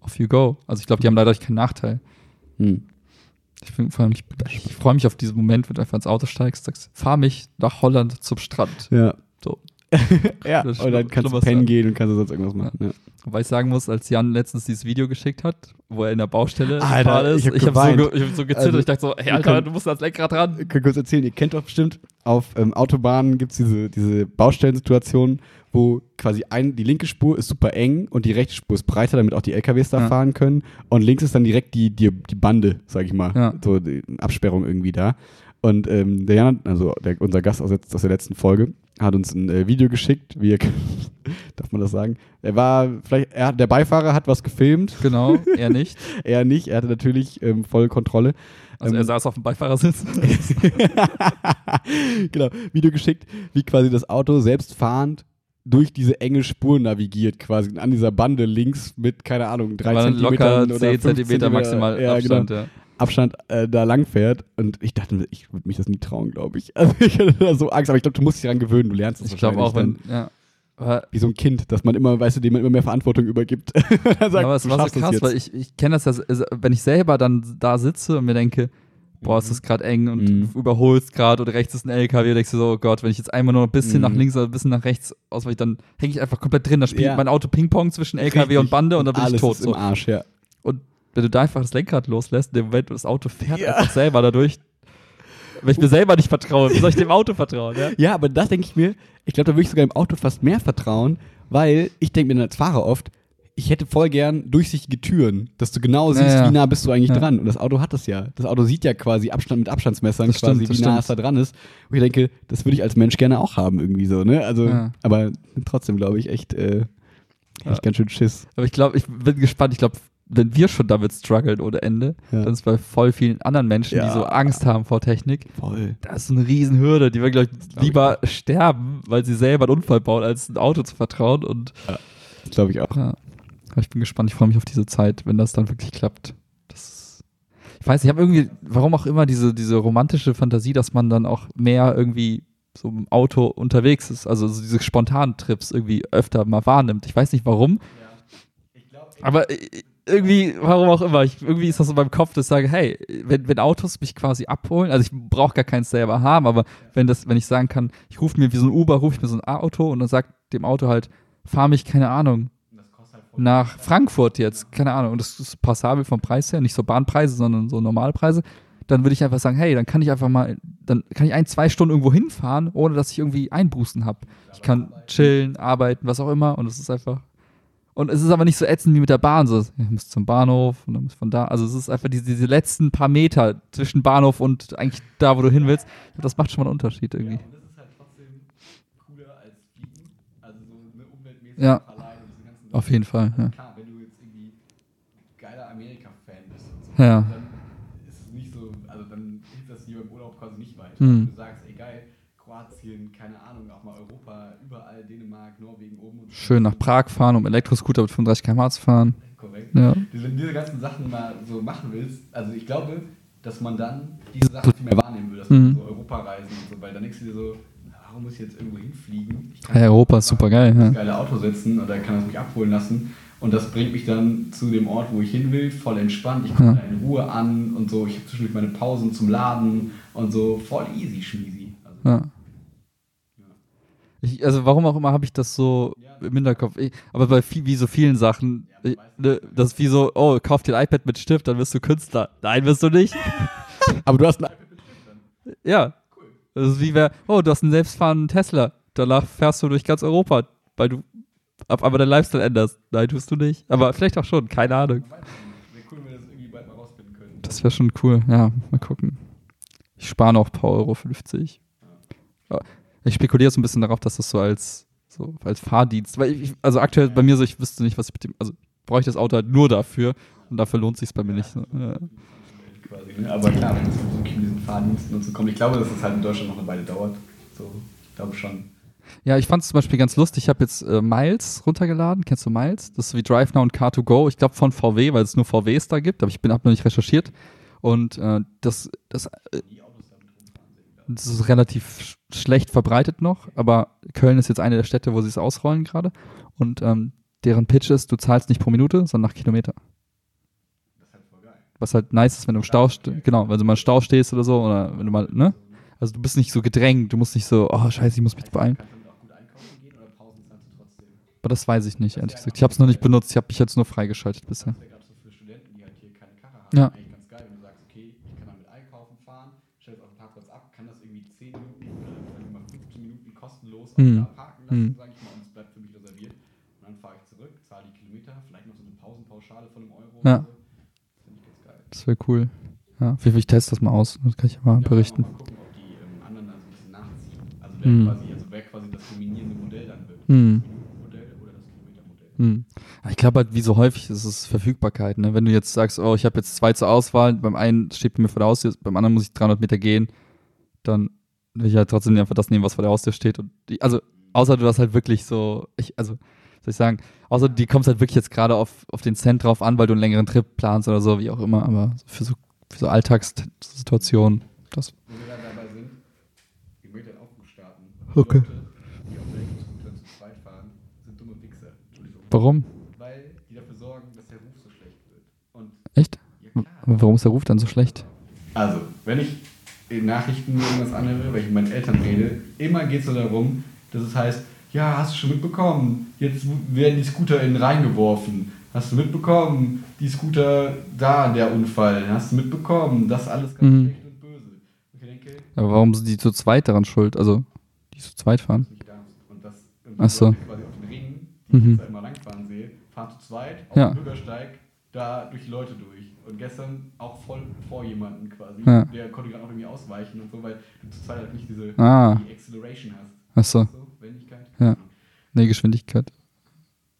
off you go. Also ich glaube, die haben dadurch keinen Nachteil. Hm. Ich, find, vor allem, ich, ich freue mich auf diesen Moment, wenn du einfach ins Auto steigst, sagst, fahr mich nach Holland zum Strand. Ja. Ja, Das und dann kannst du pennen gehen und kannst du sonst irgendwas machen. Ja. Wobei ich sagen muss, als Jan letztens dieses Video geschickt hat, wo er in der Baustelle Alter, ist, ich hab habe geweint. so, ge hab so gezittert. Also, ich dachte so, hey Alter, können- du musst ans Lenkrad ran. Ich kann kurz erzählen, ihr kennt doch bestimmt, auf ähm, Autobahnen gibt es diese, diese Baustellensituationen, wo quasi ein, die linke Spur ist super eng und die rechte Spur ist breiter, damit auch die LKWs da Ja. fahren können. Und links ist dann direkt die, die, die Bande, sag ich mal. Ja. So die Absperrung irgendwie da. Und ähm, der Jan, also der, unser Gast aus, aus der letzten Folge, hat uns ein äh, Video geschickt, wie er, darf man das sagen? Er war, vielleicht, er, der Beifahrer hat was gefilmt, Genau, er nicht. er nicht, er hatte natürlich ähm, volle Kontrolle. Also Ähm, er saß auf dem Beifahrersitz. genau, Video geschickt, wie quasi das Auto selbstfahrend durch diese enge Spur navigiert, quasi an dieser Bande links mit, keine Ahnung, drei dann locker oder 10 fünf Zentimeter maximal ja, Abstand. Genau, Ja. Abstand äh, da lang fährt. Und ich dachte, ich würde mich das nie trauen, glaube ich. Also ich hatte da so Angst, aber ich glaube, du musst dich daran gewöhnen, du lernst es Ich glaube auch, wenn, ja. Wie so ein Kind, dass man immer, weißt du, dem man immer mehr Verantwortung übergibt. Sagt, aber es war so es krass, jetzt. weil ich, ich kenne das ja, also wenn ich selber dann da sitze und mir denke, boah, ist das gerade eng und Mhm. du überholst gerade oder rechts ist ein LKW und denkst du so, oh Gott, wenn ich jetzt einmal nur ein bisschen Mhm. nach links oder ein bisschen nach rechts ausweiche, dann hänge ich einfach komplett drin. Da spielt Ja. mein Auto Ping-Pong zwischen LKW Richtig. und Bande und dann bin Alles ich tot. ist im So. Arsch, ja. Und wenn du da einfach das Lenkrad loslässt, in dem Moment, wo das Auto fährt Ja. einfach selber dadurch, wenn ich mir selber nicht vertraue, wie soll ich dem Auto vertrauen? Ja? Ja, aber das denke ich mir, ich glaube, da würde ich sogar im Auto fast mehr vertrauen, weil ich denke mir dann als Fahrer oft, ich hätte voll gern durchsichtige Türen, dass du genau siehst, ja. wie nah bist du eigentlich Ja. dran. Und das Auto hat das ja. Das Auto sieht ja quasi Abstand mit Abstandsmessern Das quasi, stimmt, wie nah stimmt. es da dran ist. Und ich denke, das würde ich als Mensch gerne auch haben, irgendwie so, ne? Also, Ja. aber trotzdem glaube ich echt, äh, echt Ja. ganz schön Schiss. Aber ich glaube, ich bin gespannt. Ich glaube, wenn wir schon damit strugglen ohne Ende, Ja. dann ist bei voll vielen anderen Menschen, die Ja. so Angst haben vor Technik, Voll. das ist eine Riesenhürde. Die würden, glaube ich, glaub ich lieber sterben, weil sie selber einen Unfall bauen, als ein Auto zu vertrauen. Und Das glaube ich auch. ja, aber ich bin gespannt. Ich freue mich auf diese Zeit, wenn das dann wirklich klappt. Das ich weiß, nicht, ich habe irgendwie, warum auch immer, diese, diese romantische Fantasie, dass man dann auch mehr irgendwie so im Auto unterwegs ist. Also so diese spontanen Trips irgendwie öfter mal wahrnimmt. Ich weiß nicht warum. Aber äh, irgendwie, warum auch immer, ich, irgendwie ist das so in meinem Kopf, dass ich sage, hey, wenn, wenn Autos mich quasi abholen, also ich brauche gar keins selber haben, aber wenn das, wenn ich sagen kann, ich rufe mir wie so ein Uber, rufe ich mir so ein Auto und dann sagt dem Auto halt, fahr mich, keine Ahnung, nach Frankfurt jetzt, keine Ahnung, und das ist passabel vom Preis her, nicht so Bahnpreise, sondern so normale Preise, dann würde ich einfach sagen, hey, dann kann ich einfach mal, dann kann ich ein, zwei Stunden irgendwo hinfahren, ohne dass ich irgendwie Einbußen habe. Ich kann chillen, arbeiten, was auch immer, und es ist einfach. Und es ist aber nicht so ätzend wie mit der Bahn, so, ich muss zum Bahnhof und dann muss von da. Also es ist einfach diese, diese letzten paar Meter zwischen Bahnhof und eigentlich da, wo du hin willst. Das macht schon mal einen Unterschied irgendwie. Und das ist halt trotzdem cooler als Fliegen. Also so eine umweltmäßige Ja. Verleih und diese ganzen Auf jeden Fall, ja. Klar, wenn du jetzt irgendwie geiler Amerika-Fan bist und so, Ja. dann ist es nicht so, also dann hilft das dir beim Urlaub quasi nicht weiter. Mhm. Wenn du sagst, ey geil, Kroatien, keine Ahnung, auch mal Europa, überall, Dänemark, Norwegen, oben und Schön nach Prag fahren, um Elektroscooter mit 35 km zu fahren. Korrekt. Ja. Wenn du diese ganzen Sachen mal so machen willst, also ich glaube, dass man dann diese Sachen viel mehr wahrnehmen will, dass Mhm. so Europareisen und so, weil dann denkst du dir so, warum muss ich jetzt irgendwo hinfliegen? Ich kann Ja, Europa ist super geil, ja. geile Auto setzen oder kann das mich abholen lassen und das bringt mich dann zu dem Ort, wo ich hin will, voll entspannt. Ich komme Ja. da in Ruhe an und so. Ich habe zwischendurch meine Pausen zum Laden und so voll easy schmiesi. Also, Ja. Ich, also warum auch immer habe ich das so im Hinterkopf. Ich, aber bei viel, wie so vielen Sachen, ich, ne, das ist wie so, oh, kauf dir ein iPad mit Stift, dann wirst du Künstler. Nein, wirst du nicht. Aber du hast ein Ja. Das ist wie wer, oh, du hast einen selbstfahrenden Tesla. Danach fährst du durch ganz Europa, weil du auf einmal deinen Lifestyle änderst. Nein, tust du nicht. Aber vielleicht auch schon, keine Ahnung. Wäre cool, wenn wir das irgendwie bald mal rausfinden können. Das wäre schon cool. Ja, mal gucken. Ich spare noch ein paar Euro 50. Ja, Ich spekuliere so ein bisschen darauf, dass das so als, so als Fahrdienst, weil ich, also aktuell bei mir so, ich wüsste nicht, was ich mit dem, also brauche ich das Auto halt nur dafür und dafür lohnt sich bei mir nicht. So. Ja. Quasi, ne? Aber klar, wenn es wirklich mit diesen Fahrdiensten und so kommt, ich glaube, dass es halt in Deutschland noch eine Weile dauert. So, ich glaube schon. Ja, ich fand es zum Beispiel ganz lustig. Ich habe jetzt äh, Miles runtergeladen. Kennst du Miles? Das ist wie Drive Now und Car2Go. Ich glaube von VW, weil es nur VWs da gibt. Aber ich habe noch nicht recherchiert. Und äh, das, das, äh, das ist relativ schlecht verbreitet noch. Aber Köln ist jetzt eine der Städte, wo sie es ausrollen gerade. Und ähm, deren Pitch ist, du zahlst nicht pro Minute, sondern nach Kilometer. Das ist halt voll geil. Was halt nice ist, wenn du im Stau stehst. Genau, wenn du mal im Stau stehst oder so. Oder wenn du mal, ne? Also du bist nicht so gedrängt. Du musst nicht so, oh scheiße, ich muss mich beeilen. Aber das weiß ich nicht, ehrlich gesagt. Ich habe es noch nicht benutzt. Ich habe mich jetzt nur freigeschaltet bisher. Das wäre gerade so für Studenten, die halt hier keine Karre haben. Ja. Eigentlich ganz geil, wenn du sagst, okay, ich kann damit einkaufen fahren, stell es auf den Parkplatz ab, kann das irgendwie 10 Minuten oder sagen wir mal 15 Minuten Mhm. da parken lassen, Mhm. sage ich mal, und es bleibt für mich reserviert. Und dann fahre ich zurück, zahle die Kilometer, vielleicht noch so eine Pausenpauschale von einem Euro Ja. so. Das finde ich ganz geil. Das wäre cool. Ja, ich teste das mal aus. Das kann ich mal Ja, berichten. Mal gucken, ob die ähm, anderen da so ein bisschen nachziehen. Also wer, Mhm. quasi, also wer quasi das dominierende Modell dann wird. Hm. Hm. Ich glaube halt, wie so häufig ist es Verfügbarkeit. Ne? Wenn du jetzt sagst, oh, ich habe jetzt zwei zur Auswahl, beim einen steht mir vor der Haustür, beim anderen muss ich 300 Meter gehen, dann will ich halt trotzdem einfach das nehmen, was vor der Haustür steht. Und die, also, außer du hast halt wirklich so, ich, also, soll ich sagen, außer die kommst halt wirklich jetzt gerade auf, auf den Cent drauf an, weil du einen längeren Trip planst oder so, wie auch immer, aber für so, für so Alltagssituationen, das, Wo wir dann dabei sind, ich möchte einen Aufruf starten. Okay. Leute, die auf Elektroscootern zu zweit fahren, sind dumme Wichser. Entschuldigung. warum? Weil die dafür sorgen, dass der Ruf so schlecht wird. Und Echt? ja warum ist der Ruf dann so schlecht? Also, wenn ich in Nachrichten irgendwas anhöre, wenn ich mit meinen Eltern rede, immer geht es so darum, dass es heißt, ja, hast du schon mitbekommen, jetzt werden die Scooter in den Rhein geworfen. Hast du mitbekommen, die Scooter da, der Unfall. Hast du mitbekommen, das alles ganz Mhm. schlecht und böse. Und ich denke, Aber warum sind die zu zweit daran schuld? Also, die zu zweit fahren? Und das und Ach so. Leute quasi auf den Ringen, die Mhm. ich da immer langfahren sehe, fahren zu zweit auf Ja. dem Bürgersteig da durch die Leute durch. Und gestern auch voll vor jemanden quasi. Ja. Der konnte gerade auch irgendwie ausweichen und so, weil du zu zweit halt nicht diese Ah. die Acceleration hast. Achso, So, Wendigkeit. Ja. nee, Geschwindigkeit.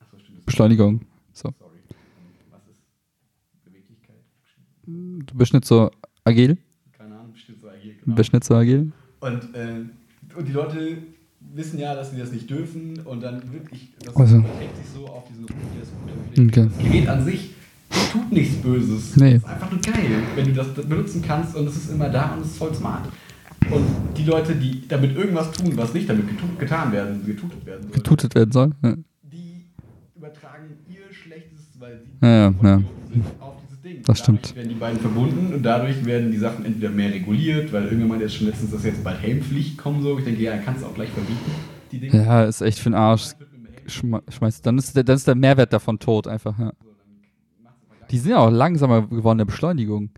Achso, stimmt. Beschleunigung. So. Sorry. Was ist Beweglichkeit? Du bist nicht so agil? Keine Ahnung, bestimmt so agil. Du Genau. bist nicht so agil? Und, äh, und die Leute wissen ja, dass sie das nicht dürfen und dann wirklich, das Also. sich so auf diesen Ruf, der Scooter. Okay. Das Gerät an sich tut nichts Böses. Nee. Es ist einfach nur geil, wenn du das benutzen kannst und es ist immer da und es ist voll smart. Und die Leute, die damit irgendwas tun, was nicht damit getu- getan werden, getutet werden soll, Getutet werden soll? Ja. die übertragen ihr Schlechtes, weil sie Ja, ja, auf dieses Ding. Das dadurch stimmt. werden die beiden verbunden und dadurch werden die Sachen entweder mehr reguliert, weil irgendwann meinte jetzt schon letztens, dass jetzt bald Helmpflicht kommen soll. Ich denke, ja, dann kannst du auch gleich verbieten, die Dinge. ja, ist echt für den Arsch. Schme schmeißt, dann, ist der, dann ist der Mehrwert davon tot, einfach. Ja. Die sind ja auch langsamer geworden in der Beschleunigung.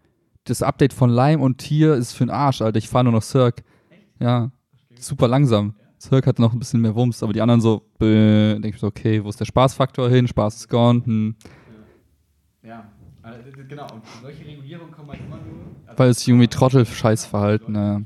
Das Update von Lime und Tier ist für den Arsch, Alter. Ich fahre nur noch Cirque. Ja, super langsam. Cirque hat noch ein bisschen mehr Wumms, aber die anderen so, bäh, denke ich so, okay, wo ist der Spaßfaktor hin? Spaß ist gone. Hm. Ja, also, genau. Und solche Regulierungen kommen halt immer nur. Also, Weil es irgendwie Trottel-Scheißverhalten, ja. halt.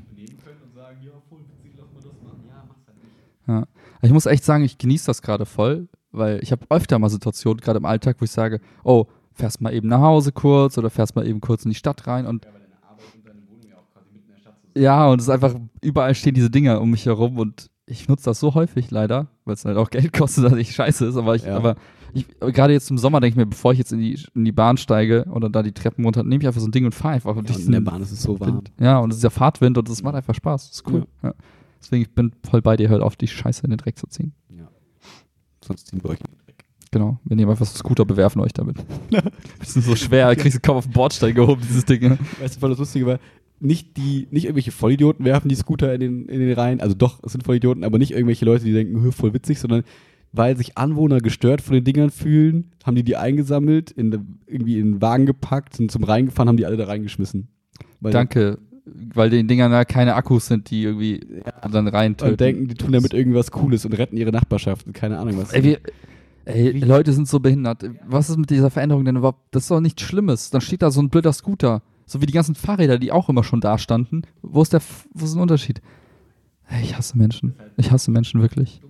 Ja. Ich muss echt sagen, ich genieße das gerade voll, weil ich habe öfter mal Situationen, gerade im Alltag, wo ich sage, oh, fährst mal eben nach Hause kurz oder fährst mal eben kurz in die Stadt rein und Ja, weil deine Arbeit und deine Wohnung ja auch quasi mitten in der Stadt so sind. ja, und es ist einfach, überall stehen diese Dinger um mich herum und ich nutze das so häufig leider, weil es halt auch Geld kostet, dass ich scheiße ist, aber ich, Ja. aber ich, gerade jetzt im Sommer denke ich mir, bevor ich jetzt in die, in die Bahn steige oder da die Treppen runter, nehme ich einfach so ein Ding und fahre einfach. Ja, durch und in der Bahn ist es so warm. Wind. Ja, und es ist ja Fahrtwind und es macht einfach Spaß. Das ist cool. Ja. Deswegen, ich bin voll bei dir, hört auf, die Scheiße in den Dreck zu ziehen. Ja. Sonst ziehen wir euch Dreck. Genau, wir nehmen einfach so Scooter, bewerfen euch damit. Bisschen so schwer, kriegst du kaum auf den Bordstein gehoben, dieses Ding. ne? Weißt du, voll das Lustige war, nicht die, nicht irgendwelche Vollidioten werfen die Scooter in den, in den Reihen, also doch, es sind Vollidioten, aber nicht irgendwelche Leute, die denken, "Hö, voll witzig, sondern weil sich Anwohner gestört von den Dingern fühlen, haben die die eingesammelt, in, irgendwie in den Wagen gepackt, sind zum Reingefahren, haben die alle da reingeschmissen. Weil Danke, weil den Dingern da keine Akkus sind, die irgendwie dann rein Und denken, die tun damit irgendwas Cooles und retten ihre Nachbarschaft. Keine Ahnung was. Ey, wir, ey, Leute sind so behindert. Was ist mit dieser Veränderung denn überhaupt? Das ist doch nichts Schlimmes. Dann steht da so ein blöder Scooter. So wie die ganzen Fahrräder, die auch immer schon da standen. Wo ist der, F- wo ist ein Unterschied? Ey, ich hasse Menschen. Ich hasse Menschen wirklich.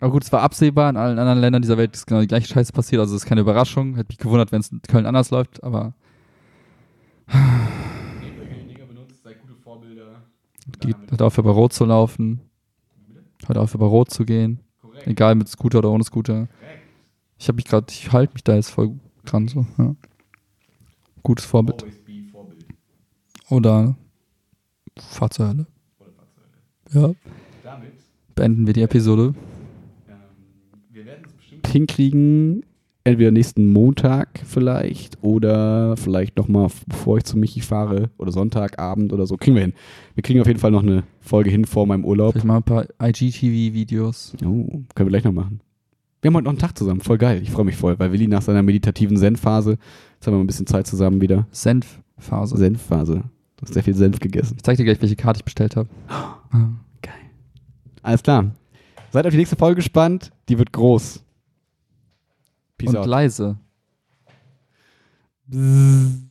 Aber gut, es war absehbar, in allen anderen Ländern dieser Welt ist genau die gleiche Scheiße passiert, also es ist keine Überraschung. Hätte mich gewundert, wenn es in Köln anders läuft, aber geht, hört auf, über Rot zu laufen. Hört auf, über Rot zu gehen. Egal mit Scooter oder ohne Scooter. Ich habe mich gerade, ich halte mich da jetzt voll dran so. Ja. Gutes Vorbild. Oder Fahr zur Hölle. Ja. Beenden wir die Episode. Wir werden es bestimmt hinkriegen, entweder nächsten Montag vielleicht oder vielleicht nochmal, bevor ich zu Michi fahre oder Sonntagabend oder so. Kriegen wir hin. Wir kriegen auf jeden Fall noch eine Folge hin vor meinem Urlaub. Vielleicht mal ein paar IGTV-Videos. Oh, können wir gleich noch machen. Wir haben heute noch einen Tag zusammen. Voll geil. Ich freue mich voll, weil Willi nach seiner meditativen Zen-Phase, jetzt haben wir mal ein bisschen Zeit zusammen wieder. Senfphase. Senfphase. Du hast sehr viel Senf gegessen. Ich zeig dir gleich, welche Karte ich bestellt habe. Geil. Alles klar. Seid auf die nächste Folge gespannt. Die wird groß. Peace Und out. leise. Bzzz.